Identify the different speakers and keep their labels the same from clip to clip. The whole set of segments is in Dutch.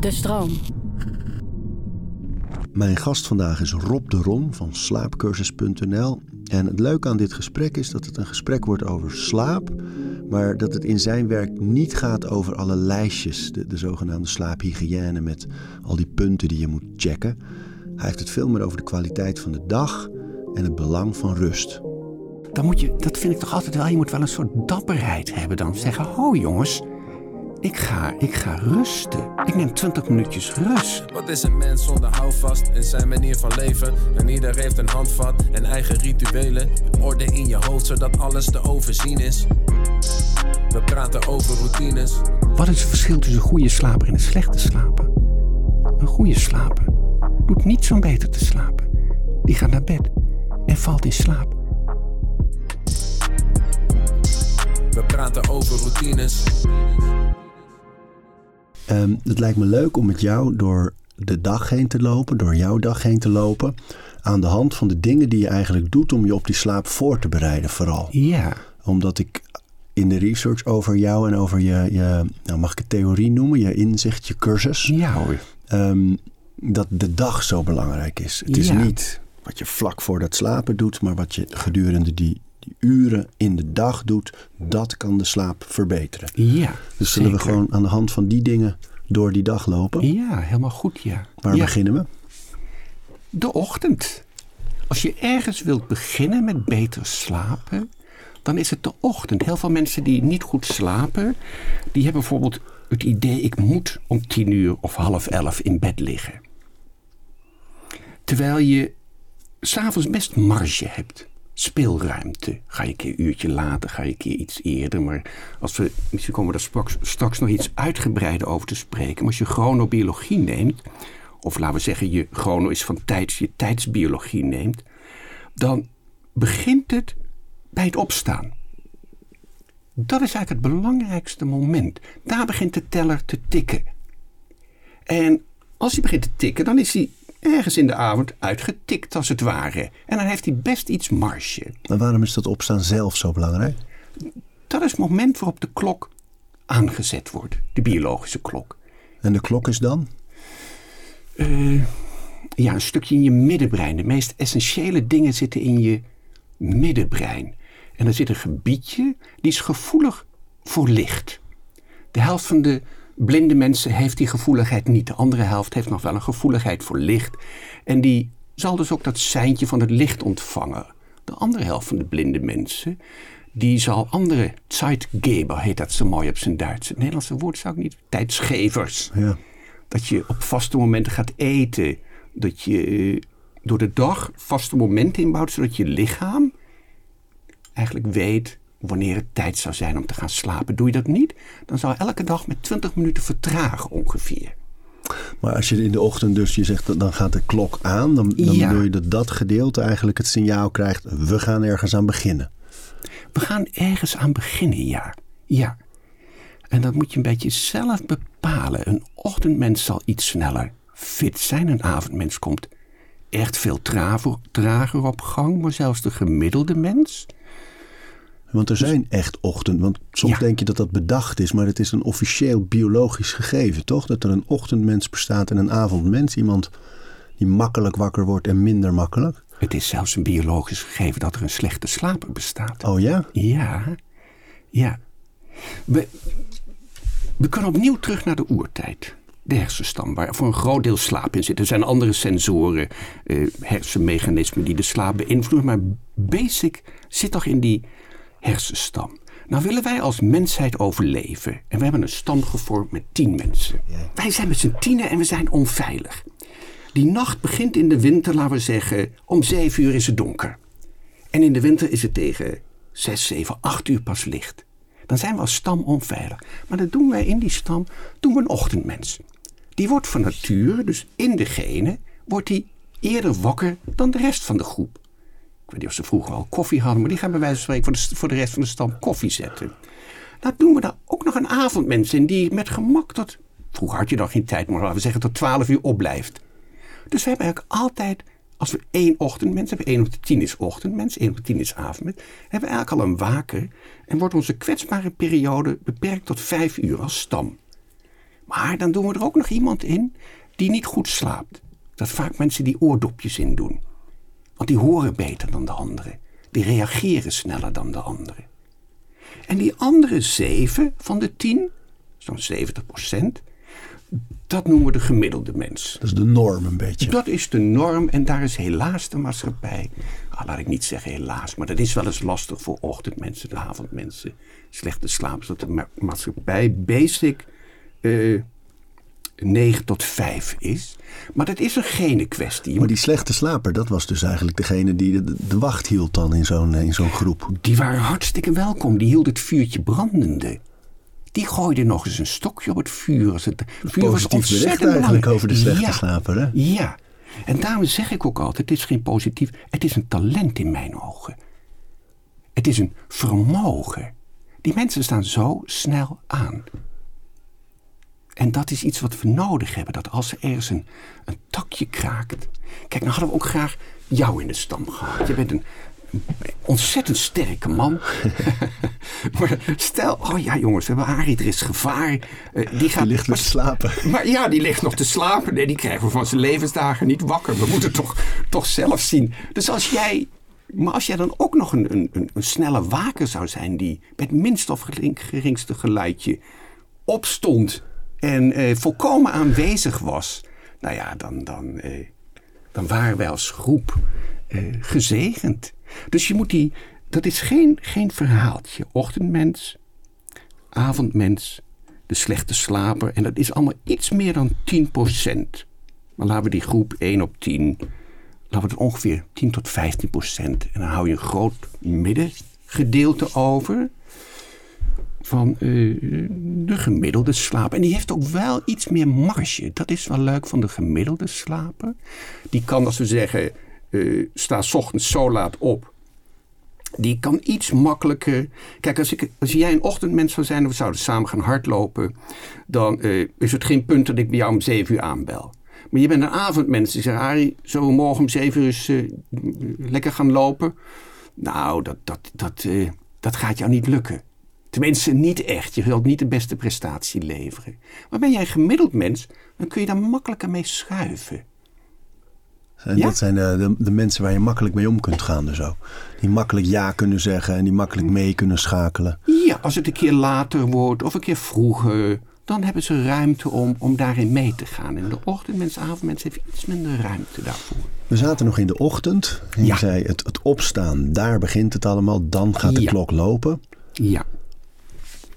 Speaker 1: De stroom.
Speaker 2: Mijn gast vandaag is Rob de Ron van slaapcursus.nl. En het leuke aan dit gesprek is dat het een gesprek wordt over slaap, maar dat het in zijn werk niet gaat over alle lijstjes, de, de zogenaamde slaaphygiëne met al die punten die je moet checken. Hij heeft het veel meer over de kwaliteit van de dag en het belang van rust.
Speaker 3: Dan moet je, dat vind ik toch altijd wel, je moet wel een soort dapperheid hebben dan. Zeggen, ho jongens, ik ga, ik ga rusten. Ik neem 20 minuutjes rust.
Speaker 4: Wat is een mens zonder houvast in zijn manier van leven? En ieder heeft een handvat en eigen rituelen. Orde in je hoofd zodat alles te overzien is. We praten over routines.
Speaker 3: Wat is het verschil tussen een goede slaper en een slechte slaper? Een goede slaper doet niets om beter te slapen. Die gaat naar bed en valt in slaap.
Speaker 4: We praten over routines.
Speaker 2: Um, het lijkt me leuk om met jou door de dag heen te lopen, door jouw dag heen te lopen. Aan de hand van de dingen die je eigenlijk doet om je op die slaap voor te bereiden, vooral.
Speaker 3: Ja.
Speaker 2: Omdat ik in de research over jou en over je, je nou mag ik het theorie noemen, je inzicht, je cursus.
Speaker 3: Ja hoor.
Speaker 2: Um, dat de dag zo belangrijk is. Het is niet wat je vlak voor dat slapen doet, maar wat je gedurende die, die uren in de dag doet, dat kan de slaap verbeteren.
Speaker 3: Ja.
Speaker 2: Dus zullen we gewoon aan de hand van die dingen door die dag lopen?
Speaker 3: Ja, helemaal goed, ja.
Speaker 2: Waar
Speaker 3: ja.
Speaker 2: beginnen we?
Speaker 3: De ochtend. Als je ergens wilt beginnen met beter slapen, dan is het de ochtend. Heel veel mensen die niet goed slapen, die hebben bijvoorbeeld het idee: ik moet om tien uur of half elf in bed liggen. Terwijl je s'avonds best marge hebt. Speelruimte. Ga je een keer een uurtje later, ga je een keer iets eerder. Maar als we, misschien komen we daar straks, straks nog iets uitgebreider over te spreken. Maar als je chronobiologie neemt, of laten we zeggen je chrono is van tijds, je tijdsbiologie neemt, dan begint het bij het opstaan. Dat is eigenlijk het belangrijkste moment. Daar begint de teller te tikken. En als hij begint te tikken, dan is hij ergens in de avond uitgetikt als het ware. En dan heeft hij best iets marge.
Speaker 2: Maar waarom is dat opstaan zelf zo belangrijk?
Speaker 3: Dat is het moment waarop de klok aangezet wordt, de biologische klok.
Speaker 2: En de klok is dan?
Speaker 3: Eh, ja, een stukje in je middenbrein. De meest essentiële dingen zitten in je middenbrein. En er zit een gebiedje die is gevoelig voor licht. De helft van de blinde mensen heeft die gevoeligheid niet. De andere helft heeft nog wel een gevoeligheid voor licht. En die zal dus ook dat seintje van het licht ontvangen. De andere helft van de blinde mensen, die zal andere Zeitgeber, heet dat zo mooi op zijn Duits. Het Nederlandse woord zou ik niet, tijdsgevers.
Speaker 2: Ja.
Speaker 3: Dat je op vaste momenten gaat eten. Dat je eh, door de dag vaste momenten inbouwt, zodat je lichaam eigenlijk weet wanneer het tijd zou zijn om te gaan slapen. Doe je dat niet, dan zou elke dag met 20 minuten vertragen ongeveer.
Speaker 2: Maar als je in de ochtend dus, je zegt, dan gaat de klok aan. Dan, dan
Speaker 3: Ja.
Speaker 2: bedoel je dat dat gedeelte eigenlijk het signaal krijgt, we gaan ergens aan beginnen.
Speaker 3: We gaan ergens aan beginnen, ja. Ja. En dat moet je een beetje zelf bepalen. Een ochtendmens zal iets sneller fit zijn. Een avondmens komt echt veel trager op gang. Maar zelfs de gemiddelde mens.
Speaker 2: Want er zijn echt ochtend. Want soms
Speaker 3: Ja.
Speaker 2: denk je dat dat bedacht is, maar het is een officieel biologisch gegeven, toch? Dat er een ochtendmens bestaat en een avondmens. Iemand die makkelijk wakker wordt en minder makkelijk.
Speaker 3: Het is zelfs een biologisch gegeven dat er een slechte slaper bestaat.
Speaker 2: Oh ja?
Speaker 3: Ja, ja. We, we kunnen opnieuw terug naar de oertijd. De hersenstam, waar voor een groot deel slaap in zit. Er zijn andere sensoren, eh, hersenmechanismen die de slaap beïnvloeden. Maar basic zit toch in die hersenstam. Nou willen wij als mensheid overleven. En we hebben een stam gevormd met tien mensen. Wij zijn met z'n tienen en we zijn onveilig. Die nacht begint in de winter, laten we zeggen, om zeven uur is het donker. En in de winter is het tegen 6, 7, 8 uur pas licht. Dan zijn we als stam onveilig. Maar dat doen wij in die stam, doen we een ochtendmens. Die wordt van nature, dus in de genen, wordt die eerder wakker dan de rest van de groep. Weet niet ze vroeger al koffie hadden, maar die gaan bij wijze van spreken voor de, voor de rest van de stam koffie zetten. Nou doen we daar ook nog een avondmens in die met gemak tot, vroeger had je dan geen tijd, maar laten we zeggen tot 12 uur opblijft. Dus we hebben eigenlijk altijd, als we één ochtendmens hebben, één op de tien is ochtendmens, één op de tien is avondmens, hebben we eigenlijk al een waker en wordt onze kwetsbare periode beperkt tot vijf uur als stam. Maar dan doen we er ook nog iemand in die niet goed slaapt. Dat vaak mensen die oordopjes in doen. Want die horen beter dan de anderen. Die reageren sneller dan de anderen. En die andere zeven van de tien, zo'n 70 procent, dat noemen we de gemiddelde mens.
Speaker 2: Dat is de norm een beetje.
Speaker 3: Dat is de norm en daar is helaas de maatschappij. Ah, laat ik niet zeggen helaas, maar dat is wel eens lastig voor ochtendmensen, de avondmensen, slechte slapers. Dat de ma- maatschappij basic eh 9 tot 5 is. Maar dat is een gene kwestie.
Speaker 2: Maar die slechte slaper, dat was dus eigenlijk degene die de, de wacht hield dan in zo'n in zo'n groep.
Speaker 3: Die waren hartstikke welkom. Die hield het vuurtje brandende. Die gooide nog eens een stokje op het vuur. Het vuur was
Speaker 2: Positief
Speaker 3: ontzettend
Speaker 2: eigenlijk over de slechte
Speaker 3: Ja.
Speaker 2: slaper, hè?
Speaker 3: Ja. En daarom zeg ik ook altijd, het is geen positief, het is een talent in mijn ogen. Het is een vermogen. Die mensen staan zo snel aan. En dat is iets wat we nodig hebben. Dat als er ergens een, een takje kraakt. Kijk, nou hadden we ook graag jou in de stam gehad. Je bent een ontzettend sterke man. maar stel, oh ja jongens, we hebben Arie, er is gevaar. Eh, die gaat
Speaker 2: Die ligt weer te slapen.
Speaker 3: maar ja, die ligt nog te slapen. Nee, die krijgen we van zijn levensdagen niet wakker. We moeten toch, toch zelf zien. Dus als jij. Maar als jij dan ook nog een, een, een, snelle waker zou zijn die met minst of gering- geringste geluidje opstond en eh, volkomen aanwezig was, nou ja, dan, dan, eh, dan waren wij als groep eh, gezegend. Dus je moet die, dat is geen, geen verhaaltje. Ochtendmens, avondmens, de slechte slaper. En dat is allemaal iets meer dan 10%. Maar laten we die groep 1 op 10, laten we het ongeveer 10 tot 15%. En dan hou je een groot middengedeelte over van eh, de gemiddelde slaper. En die heeft ook wel iets meer marge. Dat is wel leuk van de gemiddelde slaper. Die kan, als we zeggen, eh, sta 's ochtends zo laat op. Die kan iets makkelijker. Kijk, als, ik, als jij een ochtendmens zou zijn en we zouden samen gaan hardlopen, dan eh, is het geen punt dat ik bij jou om 7 uur aanbel. Maar je bent een avondmens. Die zegt, zullen we morgen om 7 uur eens, lekker gaan lopen? Nou, dat, dat, dat, dat gaat jou niet lukken. Tenminste, niet echt. Je wilt niet de beste prestatie leveren. Maar ben jij een gemiddeld mens, dan kun je daar makkelijker mee schuiven.
Speaker 2: En
Speaker 3: Ja?
Speaker 2: dat zijn de, de, de mensen waar je makkelijk mee om kunt gaan. Dus zo. Die makkelijk ja kunnen zeggen en die makkelijk mee kunnen schakelen.
Speaker 3: Ja, als het een keer later wordt of een keer vroeger, dan hebben ze ruimte om, om daarin mee te gaan. En de ochtendmens, avondmens heeft iets minder ruimte daarvoor.
Speaker 2: We zaten nog in de ochtend. En je
Speaker 3: Ja.
Speaker 2: zei het, het opstaan, daar begint het allemaal. Dan gaat de
Speaker 3: Ja.
Speaker 2: klok lopen.
Speaker 3: Ja,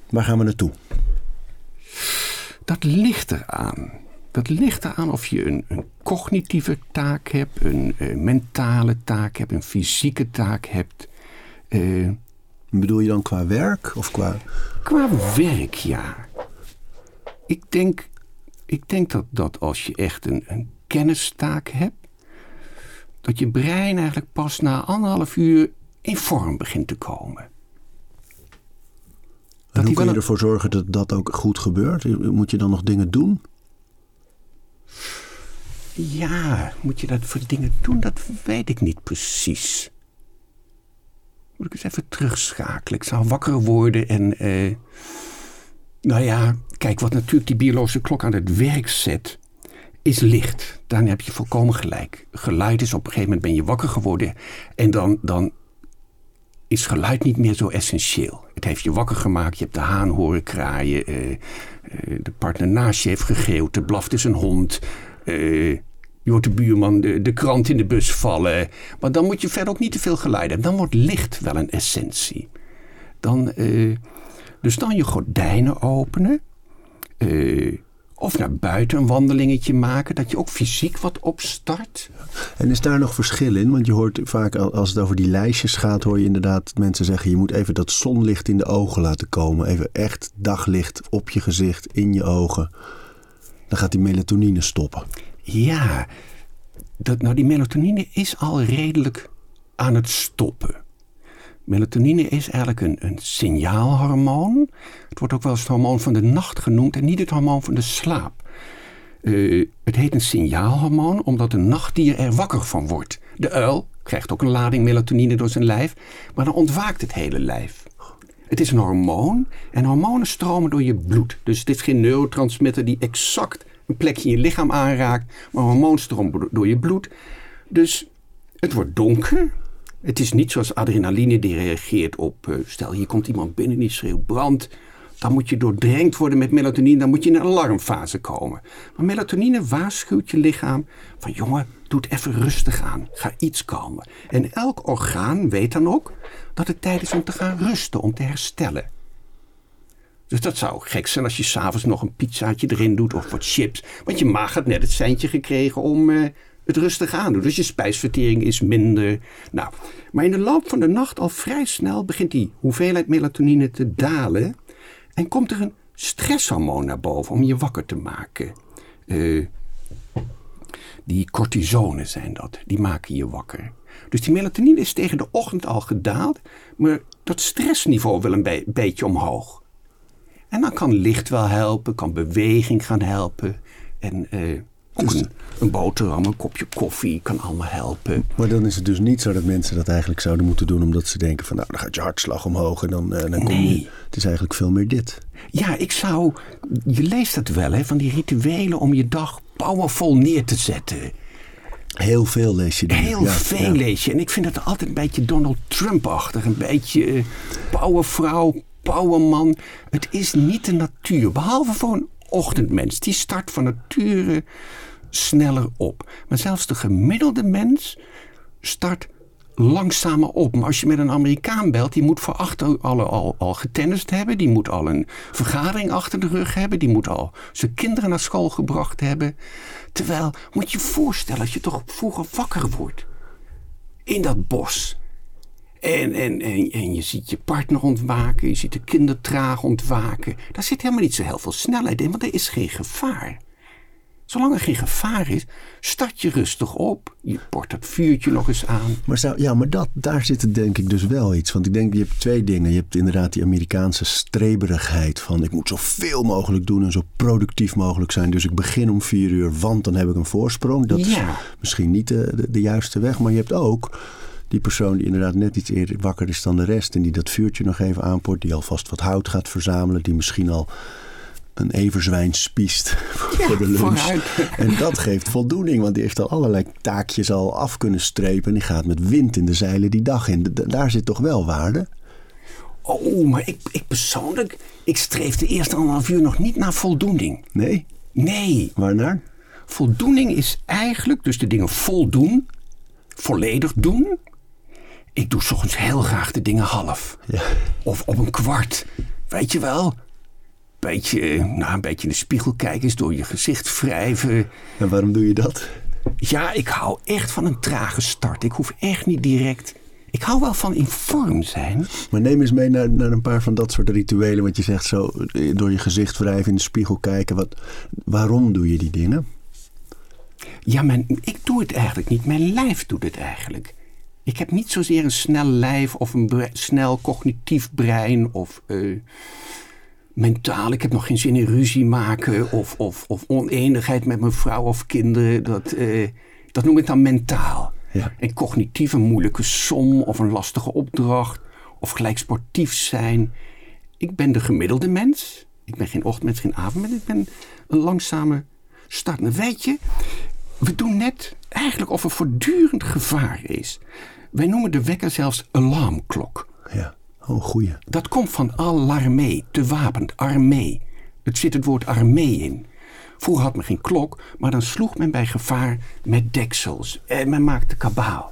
Speaker 2: Waar gaan we naartoe?
Speaker 3: dat ligt eraan. Dat ligt eraan of je een, een cognitieve taak hebt, een eh, mentale taak hebt, een fysieke taak hebt. Eh,
Speaker 2: Bedoel je dan qua werk of qua...
Speaker 3: Qua werk, ja. Ik denk, ik denk dat, dat als je echt een, een kennistaak hebt, dat je brein eigenlijk pas na anderhalf uur in vorm begint te komen.
Speaker 2: En hoe kun je ervoor zorgen dat dat ook goed gebeurt? Moet je dan nog dingen doen?
Speaker 3: Ja, moet je dat voor dingen doen? Dat weet ik niet precies. Moet ik eens even terugschakelen. Ik zou wakker worden en. eh, nou ja, kijk, wat natuurlijk die biologische klok aan het werk zet, is licht. Daarin heb je volkomen gelijk. Geluid is op een gegeven moment ben je wakker geworden en dan, dan is geluid niet meer zo essentieel. Het heeft je wakker gemaakt, je hebt de haan horen kraaien, eh, eh, de partner naast je heeft gegeeuwd, er blaft is een hond, eh, je hoort de buurman de, de krant in de bus vallen. Maar dan moet je verder ook niet te veel geluid hebben. Dan wordt licht wel een essentie. Dan, dus dan je gordijnen openen. Of naar buiten een wandelingetje maken. Dat je ook fysiek wat opstart.
Speaker 2: En is daar nog verschil in? Want je hoort vaak al- als het over die lijstjes gaat, hoor je inderdaad mensen zeggen: je moet even dat zonlicht in de ogen laten komen. Even echt daglicht op je gezicht, in je ogen. Dan gaat die melatonine stoppen.
Speaker 3: Ja, dat, nou die melatonine is al redelijk aan het stoppen. Melatonine is eigenlijk een, een signaalhormoon. Het wordt ook wel eens het hormoon van de nacht genoemd en niet het hormoon van de slaap. Eh, het heet een signaalhormoon omdat een nachtdier er wakker van wordt. De uil krijgt ook een lading melatonine door zijn lijf, maar dan ontwaakt het hele lijf. Het is een hormoon en hormonen stromen door je bloed. Dus het is geen neurotransmitter die exact een plekje in je lichaam aanraakt, maar hormoon stroomt door je bloed. Dus het wordt donker. Het is niet zoals adrenaline die reageert op, uh, stel hier komt iemand binnen die schreeuwt brand. Dan moet je doordrenkt worden met melatonine, dan moet je in een alarmfase komen. Maar melatonine waarschuwt je lichaam van jongen, doe het even rustig aan. Ga iets kalmen. En elk orgaan weet dan ook dat het tijd is om te gaan rusten, om te herstellen. Dus dat zou gek zijn als je s'avonds nog een pizzaatje erin doet of wat chips. Want je maag had net het seintje gekregen om uh, het rustig aan te doen. Dus je spijsvertering is minder. Nou, maar in de loop van de nacht al vrij snel begint die hoeveelheid melatonine te dalen. En komt er een stresshormoon naar boven om je wakker te maken. Uh, die cortisone zijn dat. Die maken je wakker. Dus die melatonine is tegen de ochtend al gedaald. Maar dat stressniveau wil een beetje omhoog. En dan kan licht wel helpen, kan beweging gaan helpen. En uh, ook dus een, een, boterham, een kopje koffie kan allemaal helpen.
Speaker 2: Maar dan is het dus niet zo dat mensen dat eigenlijk zouden moeten doen... omdat ze denken van nou, dan gaat je hartslag omhoog en dan, uh, dan kom
Speaker 3: nee.
Speaker 2: je... Het is eigenlijk veel meer dit.
Speaker 3: Ja, ik zou... Je leest dat wel, hè, van die rituelen om je dag powerful neer te zetten.
Speaker 2: Heel veel lees je.
Speaker 3: Heel ja, veel ja. lees je. En ik vind het altijd een beetje Donald Trump-achtig. Een beetje uh, powervrouw, powerman. Het is niet de natuur. Behalve voor een ochtendmens. Die start van nature sneller op. Maar zelfs de gemiddelde mens start langzamer op. Maar als je met een Amerikaan belt, die moet voor achter alle al, al getennist hebben. Die moet al een vergadering achter de rug hebben. Die moet al zijn kinderen naar school gebracht hebben. Terwijl, moet je je voorstellen, als je toch vroeger wakker wordt. In dat bos. En, en, en, en je ziet je partner ontwaken. Je ziet de kinderen traag ontwaken. Daar zit helemaal niet zo heel veel snelheid in, want er is geen gevaar. Zolang er geen gevaar is, start je rustig op. Je port dat vuurtje nog eens aan.
Speaker 2: Maar, zou, ja, maar dat, daar zit het denk ik dus wel iets. Want ik denk, je hebt twee dingen. Je hebt inderdaad die Amerikaanse streberigheid van... ik moet zoveel mogelijk doen en zo productief mogelijk zijn. Dus ik begin om vier uur, want dan heb ik een voorsprong. Dat
Speaker 3: ja.
Speaker 2: is misschien niet de, de, de juiste weg. Maar je hebt ook die persoon die inderdaad net iets eerder wakker is dan de rest... en die dat vuurtje nog even aanport. Die alvast wat hout gaat verzamelen. Die misschien al een everzwijn spiest
Speaker 3: ja,
Speaker 2: voor de lunch.
Speaker 3: Vooruit.
Speaker 2: En dat geeft voldoening, want die heeft al allerlei taakjes al af kunnen strepen. En die gaat met wind in de zeilen die dag in. Daar zit toch wel waarde?
Speaker 3: Oh, maar ik, ik persoonlijk, ik streef de eerste anderhalf uur nog niet naar voldoening.
Speaker 2: Nee?
Speaker 3: Nee.
Speaker 2: Waarnaar?
Speaker 3: Voldoening is eigenlijk dus de dingen voldoen, volledig doen. Ik doe soms heel graag de dingen half.
Speaker 2: Ja.
Speaker 3: Of op een kwart. Weet je wel? Beetje, nou, een beetje in de spiegel kijken, eens door je gezicht wrijven.
Speaker 2: En waarom doe je dat?
Speaker 3: Ja, ik hou echt van een trage start. Ik hoef echt niet direct. Ik hou wel van in vorm zijn.
Speaker 2: Maar neem eens mee naar, naar een paar van dat soort rituelen. Want je zegt zo door je gezicht wrijven, in de spiegel kijken. Wat, waarom doe je die dingen?
Speaker 3: Ja, mijn, ik doe het eigenlijk niet. Mijn lijf doet het eigenlijk. Ik heb niet zozeer een snel lijf of een snel cognitief brein of. Uh, mentaal. Ik heb nog geen zin in ruzie maken of, of, of oneenigheid met mijn vrouw of kinderen. Dat, uh, dat noem ik dan mentaal.
Speaker 2: Ja.
Speaker 3: En cognitief een moeilijke som of een lastige opdracht of gelijk sportief zijn. Ik ben de gemiddelde mens. Ik ben geen ochtendmens, geen avondmens. Ik ben een langzame start. Weet je, we doen net eigenlijk of er voortdurend gevaar is. Wij noemen de wekker zelfs alarmklok.
Speaker 2: Ja. Oh, goeie.
Speaker 3: Dat komt van alarmee, te wapend, armee. Het zit het woord armee in. Vroeger had men geen klok, maar dan sloeg men bij gevaar met deksels. En men maakte kabaal.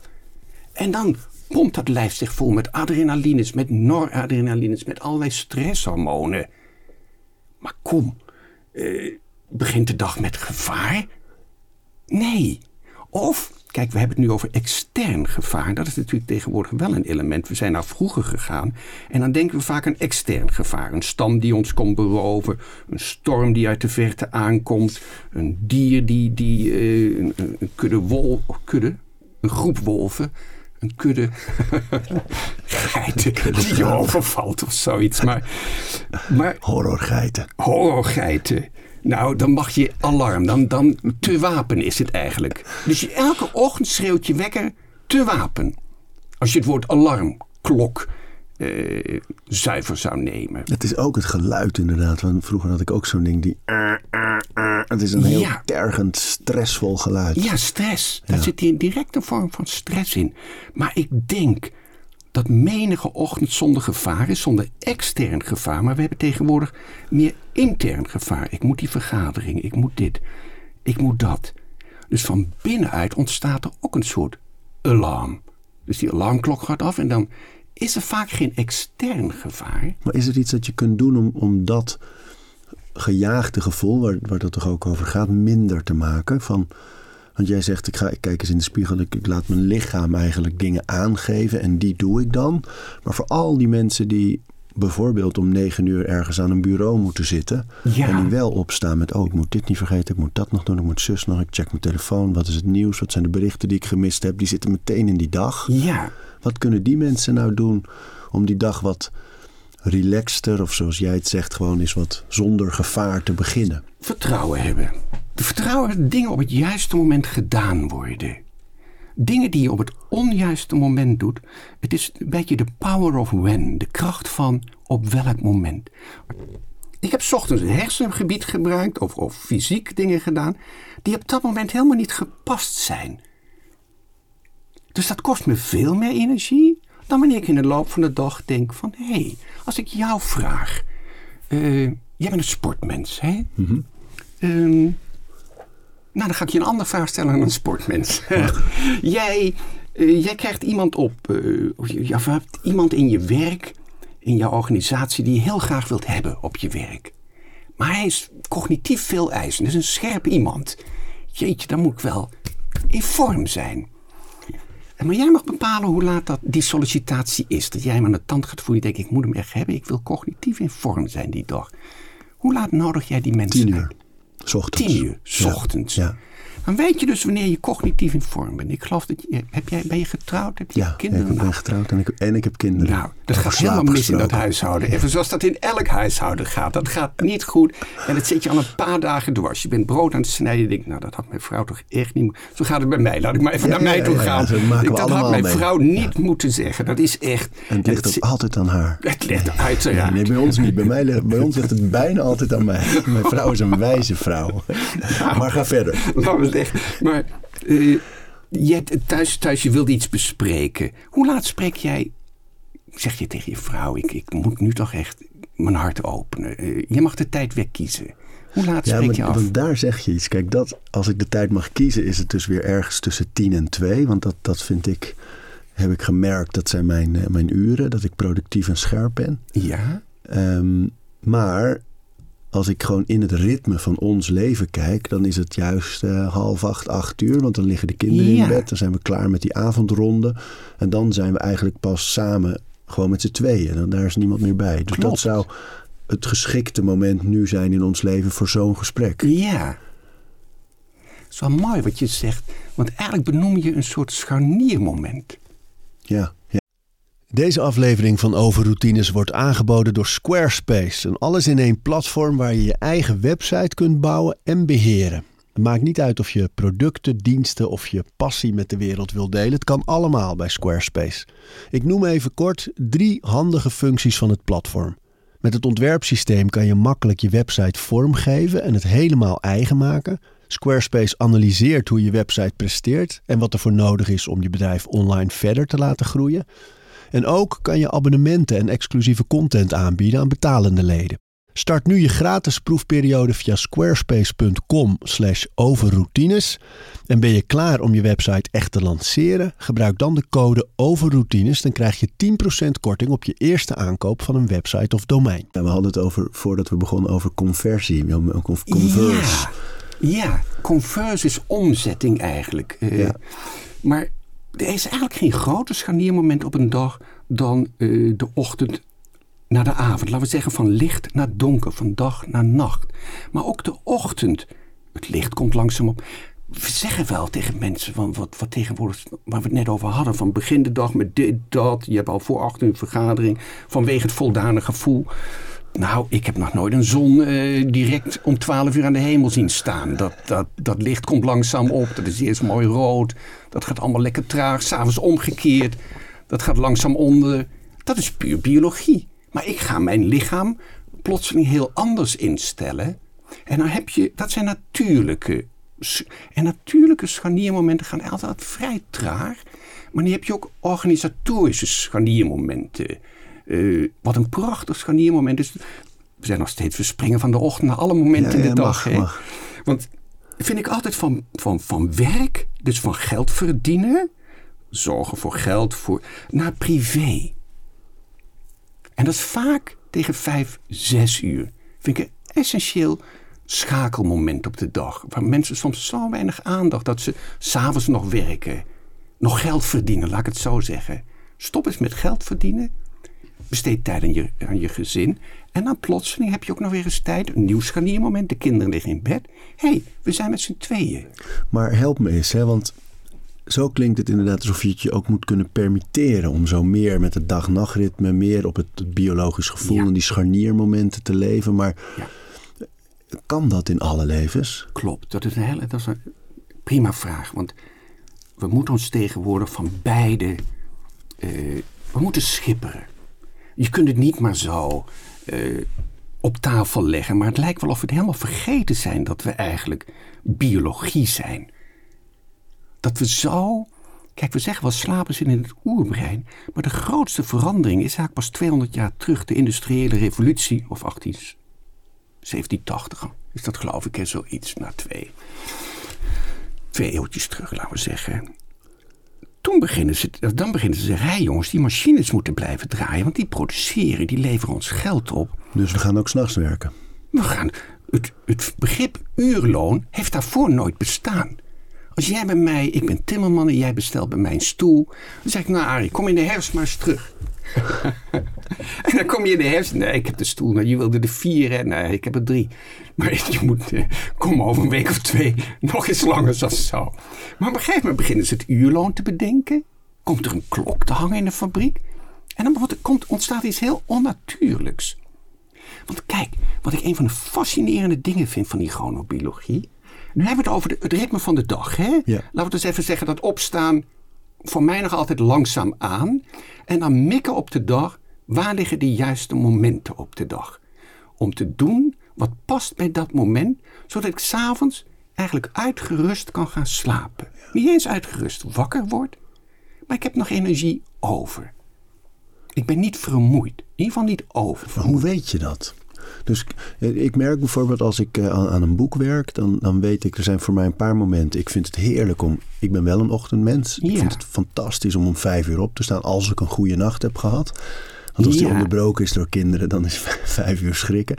Speaker 3: En dan pompt dat lijf zich vol met adrenalines, met noradrenalines, met allerlei stresshormonen. Maar kom, uh, begint de dag met gevaar? Nee. Of Kijk, we hebben het nu over extern gevaar. Dat is natuurlijk tegenwoordig wel een element. We zijn naar vroeger gegaan. En dan denken we vaak aan extern gevaar. Een stam die ons komt beroven. Een storm die uit de verte aankomt. Een dier die, die uh, een, een, kudde wol... Kudde? Een groep wolven. Een kudde geiten die je overvalt of zoiets. Maar, maar,
Speaker 2: horrorgeiten.
Speaker 3: Horrorgeiten. Nou, dan mag je alarm. Dan, dan te wapen is het eigenlijk. Dus je, elke ochtend schreeuwt je wekker te wapen. Als je het woord alarm, klok, eh, zuiver zou nemen.
Speaker 2: Het is ook het geluid inderdaad. Want vroeger had ik ook zo'n ding die... Het is een heel
Speaker 3: Ja.
Speaker 2: tergend, stressvol geluid.
Speaker 3: Ja, stress. Daar zit hier direct een vorm van stress in. Maar ik denk dat menige ochtend zonder gevaar is, zonder extern gevaar. Maar we hebben tegenwoordig meer intern gevaar. Ik moet die vergadering, ik moet dit, ik moet dat. Dus van binnenuit ontstaat er ook een soort alarm. Dus die alarmklok gaat af en dan is er vaak geen extern gevaar.
Speaker 2: Maar is er iets dat je kunt doen om, om dat gejaagde gevoel, waar, waar dat toch ook over gaat, minder te maken? Van, want jij zegt, ik, ga, ik kijk eens in de spiegel, ik, ik laat mijn lichaam eigenlijk dingen aangeven en die doe ik dan. Maar voor al die mensen die bijvoorbeeld om negen uur ergens aan een bureau moeten zitten.
Speaker 3: Ja.
Speaker 2: En die wel opstaan met, oh ik moet dit niet vergeten, ik moet dat nog doen, ik moet zus nog, ik check mijn telefoon. Wat is het nieuws, wat zijn de berichten die ik gemist heb? Die zitten meteen in die dag.
Speaker 3: Ja,
Speaker 2: Wat kunnen die mensen nou doen om die dag wat relaxter, of zoals jij het zegt, gewoon eens wat zonder gevaar te beginnen?
Speaker 3: vertrouwen hebben. Vertrouwen dat dingen op het juiste moment gedaan worden. Dingen die je op het onjuiste moment doet. Het is een beetje de power of when. De kracht van op welk moment. Ik heb 's ochtends een hersengebied gebruikt of, of fysiek dingen gedaan. die op dat moment helemaal niet gepast zijn. Dus dat kost me veel meer energie dan wanneer ik in de loop van de dag denk van... hé, hey, als ik jou vraag... eh, jij bent een sportmens, hè? Ehm, nou, dan ga ik je een andere vraag stellen aan een sportmens. jij, eh, jij krijgt iemand op... eh, of je, hebt iemand in je werk, in jouw organisatie... die je heel graag wilt hebben op je werk. Maar hij is cognitief veel eisend. Dat is een scherp iemand. Jeetje, dan moet ik wel in vorm zijn. En Maar jij mag bepalen hoe laat dat die sollicitatie is. Dat jij hem aan de tand gaat voelen. Je denkt, ik moet hem echt hebben. Ik wil cognitief in vorm zijn die dag. Hoe laat nodig jij die mensen
Speaker 2: Tien
Speaker 3: uit?
Speaker 2: uur. 's Ochtends.
Speaker 3: Tien uur, 's ochtends.
Speaker 2: Ja.
Speaker 3: Dan weet je dus wanneer je cognitief in vorm bent. Ik geloof dat je, heb jij, ben je getrouwd? Heb je
Speaker 2: Ja,
Speaker 3: kinderen?
Speaker 2: ik
Speaker 3: Nou,
Speaker 2: ben getrouwd en ik, en ik heb kinderen.
Speaker 3: nou, dat gaat helemaal mis in dat huishouden. Even zoals dat in elk huishouden gaat. Dat gaat niet goed. En dat zit je al een paar dagen dwars. Je bent brood aan het snijden. Je denkt, nou, dat had mijn vrouw toch echt niet. Zo gaat het bij mij. Laat ik maar even
Speaker 2: Ja,
Speaker 3: naar mij
Speaker 2: ja,
Speaker 3: toe
Speaker 2: ja, ja,
Speaker 3: gaan. Ik- dat had mijn
Speaker 2: mee.
Speaker 3: vrouw niet moeten zeggen. Dat is echt...
Speaker 2: En het ligt ook altijd aan haar.
Speaker 3: Het ligt uiteraard.
Speaker 2: Nee, bij ons niet. Bij, mij, ligt- bij ons ligt het bijna altijd aan mij. Mijn vrouw is een wijze vrouw. Maar ga verder.
Speaker 3: Maar eh, je thuis, thuis, je wilde iets bespreken. Hoe laat spreek jij, zeg je tegen je vrouw, ik, ik moet nu toch echt mijn hart openen. Eh, je mag de tijd wegkiezen. Hoe laat
Speaker 2: Ja,
Speaker 3: spreek je af?
Speaker 2: want daar zeg je iets. Kijk, dat, als ik de tijd mag kiezen, is het dus weer ergens tussen tien en twee. Want dat, dat vind ik, heb ik gemerkt, dat zijn mijn, eh, mijn uren. Dat ik productief en scherp ben.
Speaker 3: Ja?
Speaker 2: Ehm, maar als ik gewoon in het ritme van ons leven kijk, dan is het juist eh, half acht, acht uur. Want dan liggen de kinderen
Speaker 3: Ja.
Speaker 2: in bed. Dan zijn we klaar met die avondronde. En dan zijn we eigenlijk pas samen gewoon met z'n tweeën. En daar is niemand meer bij. Dus dat zou het geschikte moment nu zijn in ons leven voor zo'n gesprek.
Speaker 3: Ja. Het is wel mooi wat je zegt. Want eigenlijk benoem je een soort scharniermoment.
Speaker 2: Ja. Deze aflevering van Overroutines wordt aangeboden door Squarespace. Een alles-in-één platform waar je je eigen website kunt bouwen en beheren. Het maakt niet uit of je producten, diensten of je passie met de wereld wil delen. Het kan allemaal bij Squarespace. Ik noem even kort drie handige functies van het platform. Met het ontwerpsysteem kan je makkelijk je website vormgeven en het helemaal eigen maken. Squarespace analyseert hoe je website presteert en wat er voor nodig is om je bedrijf online verder te laten groeien. En ook kan je abonnementen en exclusieve content aanbieden aan betalende leden. Start nu je gratis proefperiode via squarespace.com/overroutines. En ben je klaar om je website echt te lanceren? Gebruik dan de code overroutines. Dan krijg je 10% korting op je eerste aankoop van een website of domein. we hadden het over voordat we begonnen over conversie,
Speaker 3: Ja, ja. converse is omzetting eigenlijk. Eh,
Speaker 2: Ja.
Speaker 3: Maar er is eigenlijk geen groter scharniermoment op een dag dan eh, de ochtend naar de avond. Laten we zeggen van licht naar donker, van dag naar nacht. Maar ook de ochtend. Het licht komt langzaam op. We zeggen wel tegen mensen, van wat, wat tegenwoordig, waar we het net over hadden, van begin de dag met dit, dat. Je hebt al voor acht een vergadering vanwege het voldane gevoel. Nou, ik heb nog nooit een zon eh, direct om 12 uur aan de hemel zien staan. Dat, dat, dat licht komt langzaam op. Dat is eerst mooi rood. Dat gaat allemaal lekker traag. S'avonds omgekeerd. Dat gaat langzaam onder. Dat is puur biologie. Maar ik ga mijn lichaam plotseling heel anders instellen. En dan heb je, dat zijn natuurlijke. En natuurlijke scharniermomenten gaan altijd vrij traag. Maar dan heb je ook organisatorische scharniermomenten. Uh, wat een prachtig scharniermoment is. We zijn nog steeds verspringen van de ochtend naar alle momenten in de dag. Mag, Want vind ik altijd van, van, van werk, dus van geld verdienen, zorgen voor geld, voor, naar privé. En dat is vaak tegen vijf, zes uur. Vind ik een essentieel schakelmoment op de dag. Waar mensen soms zo weinig aandacht dat ze s'avonds nog werken. Nog geld verdienen, laat ik het zo zeggen. Stop eens met geld verdienen. Besteed tijd aan je, aan je gezin. En dan plotseling heb je ook nog weer eens tijd. Een nieuw scharniermoment. De kinderen liggen in bed. Hé, hey, we zijn met z'n tweeën.
Speaker 2: Maar help me eens, hè, want zo klinkt het inderdaad alsof je het je ook moet kunnen permitteren om zo meer met het dag-nachtritme, meer op het, biologisch gevoel en die scharniermomenten te leven. Maar ja. kan dat in alle levens?
Speaker 3: Klopt, dat is een hele dat is een prima vraag. Want we moeten ons tegenwoordig van beide. Uh, we moeten schipperen. Je kunt het niet maar zo uh, op tafel leggen, maar het lijkt wel of we het helemaal vergeten zijn dat we eigenlijk biologie zijn dat we zo. Kijk, we zeggen wel slapen zitten in het oerbrein. Maar de grootste verandering is eigenlijk pas 200 jaar terug. De industriële revolutie, of 18, 1780 is dat geloof ik, hè, zoiets, na twee. Twee eeuwtjes terug, laten we zeggen. Toen beginnen ze, dan beginnen ze te zeggen: hé hey jongens, die machines moeten blijven draaien, want die produceren, die leveren ons geld op.
Speaker 2: Dus we gaan ook s'nachts werken.
Speaker 3: We gaan. Het, het begrip uurloon heeft daarvoor nooit bestaan. Als jij bij mij, ik ben timmerman en jij bestelt bij mij een stoel. Dan zeg ik, nou Arie, kom in de herfst maar eens terug. en dan kom je in de herfst. Nee, ik heb de stoel. Nou, je wilde er vier. Hè? Nee, ik heb er drie. Maar je moet, uh, kom over een week of twee. Nog eens langer dan zo. Maar op een gegeven moment beginnen ze het uurloon te bedenken. Komt er een klok te hangen in de fabriek. En dan komt, ontstaat iets heel onnatuurlijks. Want kijk, wat ik een van de fascinerende dingen vind van die chronobiologie. Nu hebben we het over het ritme van de dag. Hè? Laten we dus even zeggen dat opstaan voor mij nog altijd langzaam aan. En dan mikken op de dag. Waar liggen de juiste momenten op de dag? Om te doen wat past bij dat moment. Zodat ik s'avonds eigenlijk uitgerust kan gaan slapen. Niet eens uitgerust wakker word. Maar ik heb nog energie over. Ik ben niet vermoeid. In ieder geval niet over.
Speaker 2: Hoe weet je dat? Dus ik merk bijvoorbeeld als ik eh, aan, een boek werk, dan, dan weet ik, er zijn voor mij een paar momenten. Ik vind het heerlijk om, ik ben wel een ochtendmens. Ik vind het fantastisch om om vijf uur op te staan als ik een goede nacht heb gehad. Want als die onderbroken is door kinderen, dan is vijf uur schrikken.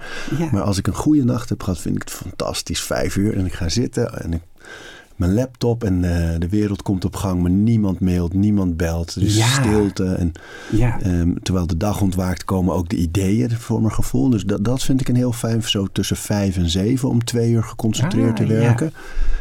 Speaker 2: Maar als ik een goede nacht heb gehad, vind ik het fantastisch. Vijf uur en ik ga zitten en ik mijn laptop en uh, de wereld komt op gang, maar niemand mailt, niemand belt. Er is stilte. En, ja. um, terwijl de dag ontwaakt, komen ook de ideeën voor mijn gevoel. Dus dat, dat vind ik een heel fijn, zo tussen vijf en zeven om twee uur geconcentreerd ah, te werken.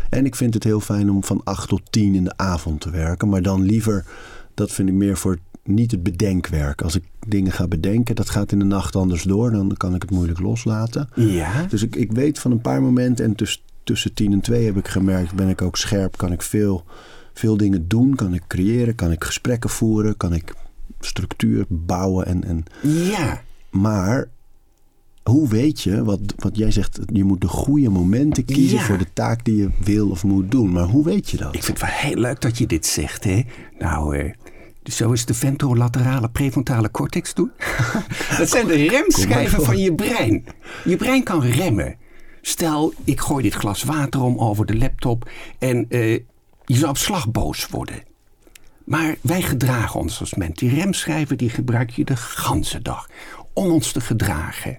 Speaker 2: En ik vind het heel fijn om van acht tot tien in de avond te werken. Maar dan liever, dat vind ik meer voor niet het bedenkwerk. Als ik dingen ga bedenken, dat gaat in de nacht anders door. Dan kan ik het moeilijk loslaten.
Speaker 3: Ja.
Speaker 2: Dus ik, ik weet van een paar momenten en tussen tussen 10 en 2 heb ik gemerkt, ben ik ook scherp, kan ik veel, veel dingen doen, kan ik creëren, kan ik gesprekken voeren, kan ik structuur bouwen. En, en...
Speaker 3: Ja.
Speaker 2: Maar hoe weet je, wat, wat jij zegt, je moet de goede momenten kiezen voor de taak die je wil of moet doen. Maar hoe weet je dat?
Speaker 3: Ik vind het wel heel leuk dat je dit zegt. Hè? Nou, eh, zo is de ventrolaterale prefrontale cortex doen. dat zijn de remschijven van je brein. Je brein kan remmen. Stel, ik gooi dit glas water om over de laptop en uh, je zou op slag boos worden. Maar wij gedragen ons als mensen. Die remschijven die gebruik je de ganse dag om ons te gedragen.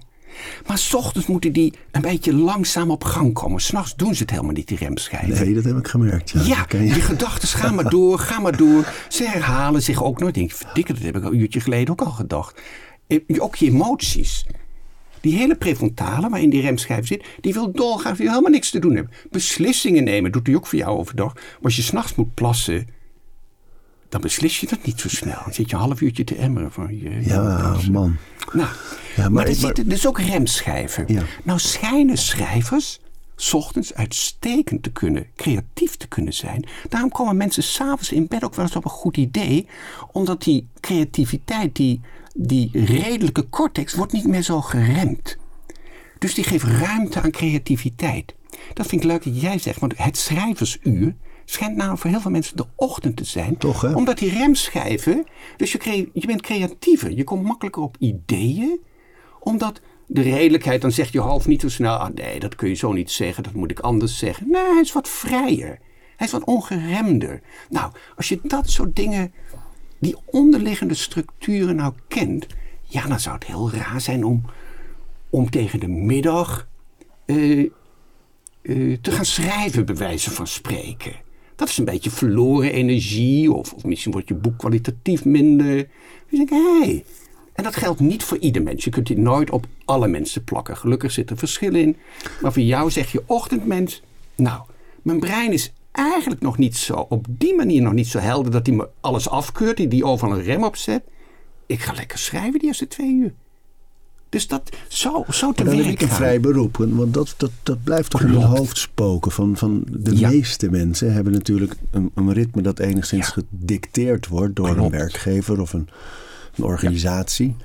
Speaker 3: Maar s ochtends moeten die een beetje langzaam op gang komen. S'nachts doen ze het helemaal niet, die remschijven.
Speaker 2: Nee, dat heb ik gemerkt. Ja,
Speaker 3: ja je. die gedachten gaan maar door, gaan maar door. Ze herhalen zich ook nooit. Denk, verdikke, dat heb ik een uurtje geleden ook al gedacht. Eh, ook je emoties. Die hele prefrontale, waarin die remschijf zit, die wil dolgaan, die wil helemaal niks te doen hebben. Beslissingen nemen doet hij ook voor jou overdag. Maar als je s'nachts moet plassen, dan beslis je dat niet zo snel. Dan zit je een half uurtje te emmeren van je.
Speaker 2: Ja, man.
Speaker 3: Nou, ja, maar, maar er zitten dus ook remschijven. Nou schijnen schrijvers ochtends uitstekend te kunnen, creatief te kunnen zijn. Daarom komen mensen s'avonds in bed ook wel eens op een goed idee, omdat die creativiteit, die, die redelijke cortex, wordt niet meer zo geremd. Dus die geeft ruimte aan creativiteit. Dat vind ik leuk dat jij zegt, want het schrijversuur schijnt nou voor heel veel mensen de ochtend te zijn.
Speaker 2: Toch, hè?
Speaker 3: Omdat die remschijven, dus je, je bent creatiever, je komt makkelijker op ideeën, omdat de redelijkheid, dan zegt je hoofd niet zo snel, ah nee, dat kun je zo niet zeggen, dat moet ik anders zeggen. Nee, hij is wat vrijer. Hij is wat ongeremder. Nou, als je dat soort dingen, die onderliggende structuren nou kent, ja, dan zou het heel raar zijn om, om tegen de middag eh, eh, te gaan schrijven, bij wijze van spreken. Dat is een beetje verloren energie, of, of misschien wordt je boek kwalitatief minder. Dus ik. Hey. En dat geldt niet voor ieder mens. Je kunt dit nooit op alle mensen plakken. Gelukkig zit er verschil in. Maar voor jou zeg je ochtendmens. Nou, mijn brein is eigenlijk nog niet zo, op die manier nog niet zo helder dat hij me alles afkeurt, die, die overal een rem op zet. Ik ga lekker schrijven die eerste twee uur. Dus dat, zo, zo te
Speaker 2: Maar dan heb
Speaker 3: werk
Speaker 2: ik een
Speaker 3: gaan.
Speaker 2: vrij beroep. Want dat, dat, dat blijft toch in het hoofd spoken. Van, van de
Speaker 3: Ja.
Speaker 2: meeste mensen hebben natuurlijk een, een ritme dat enigszins
Speaker 3: Ja.
Speaker 2: gedicteerd wordt door een werkgever of een, een organisatie.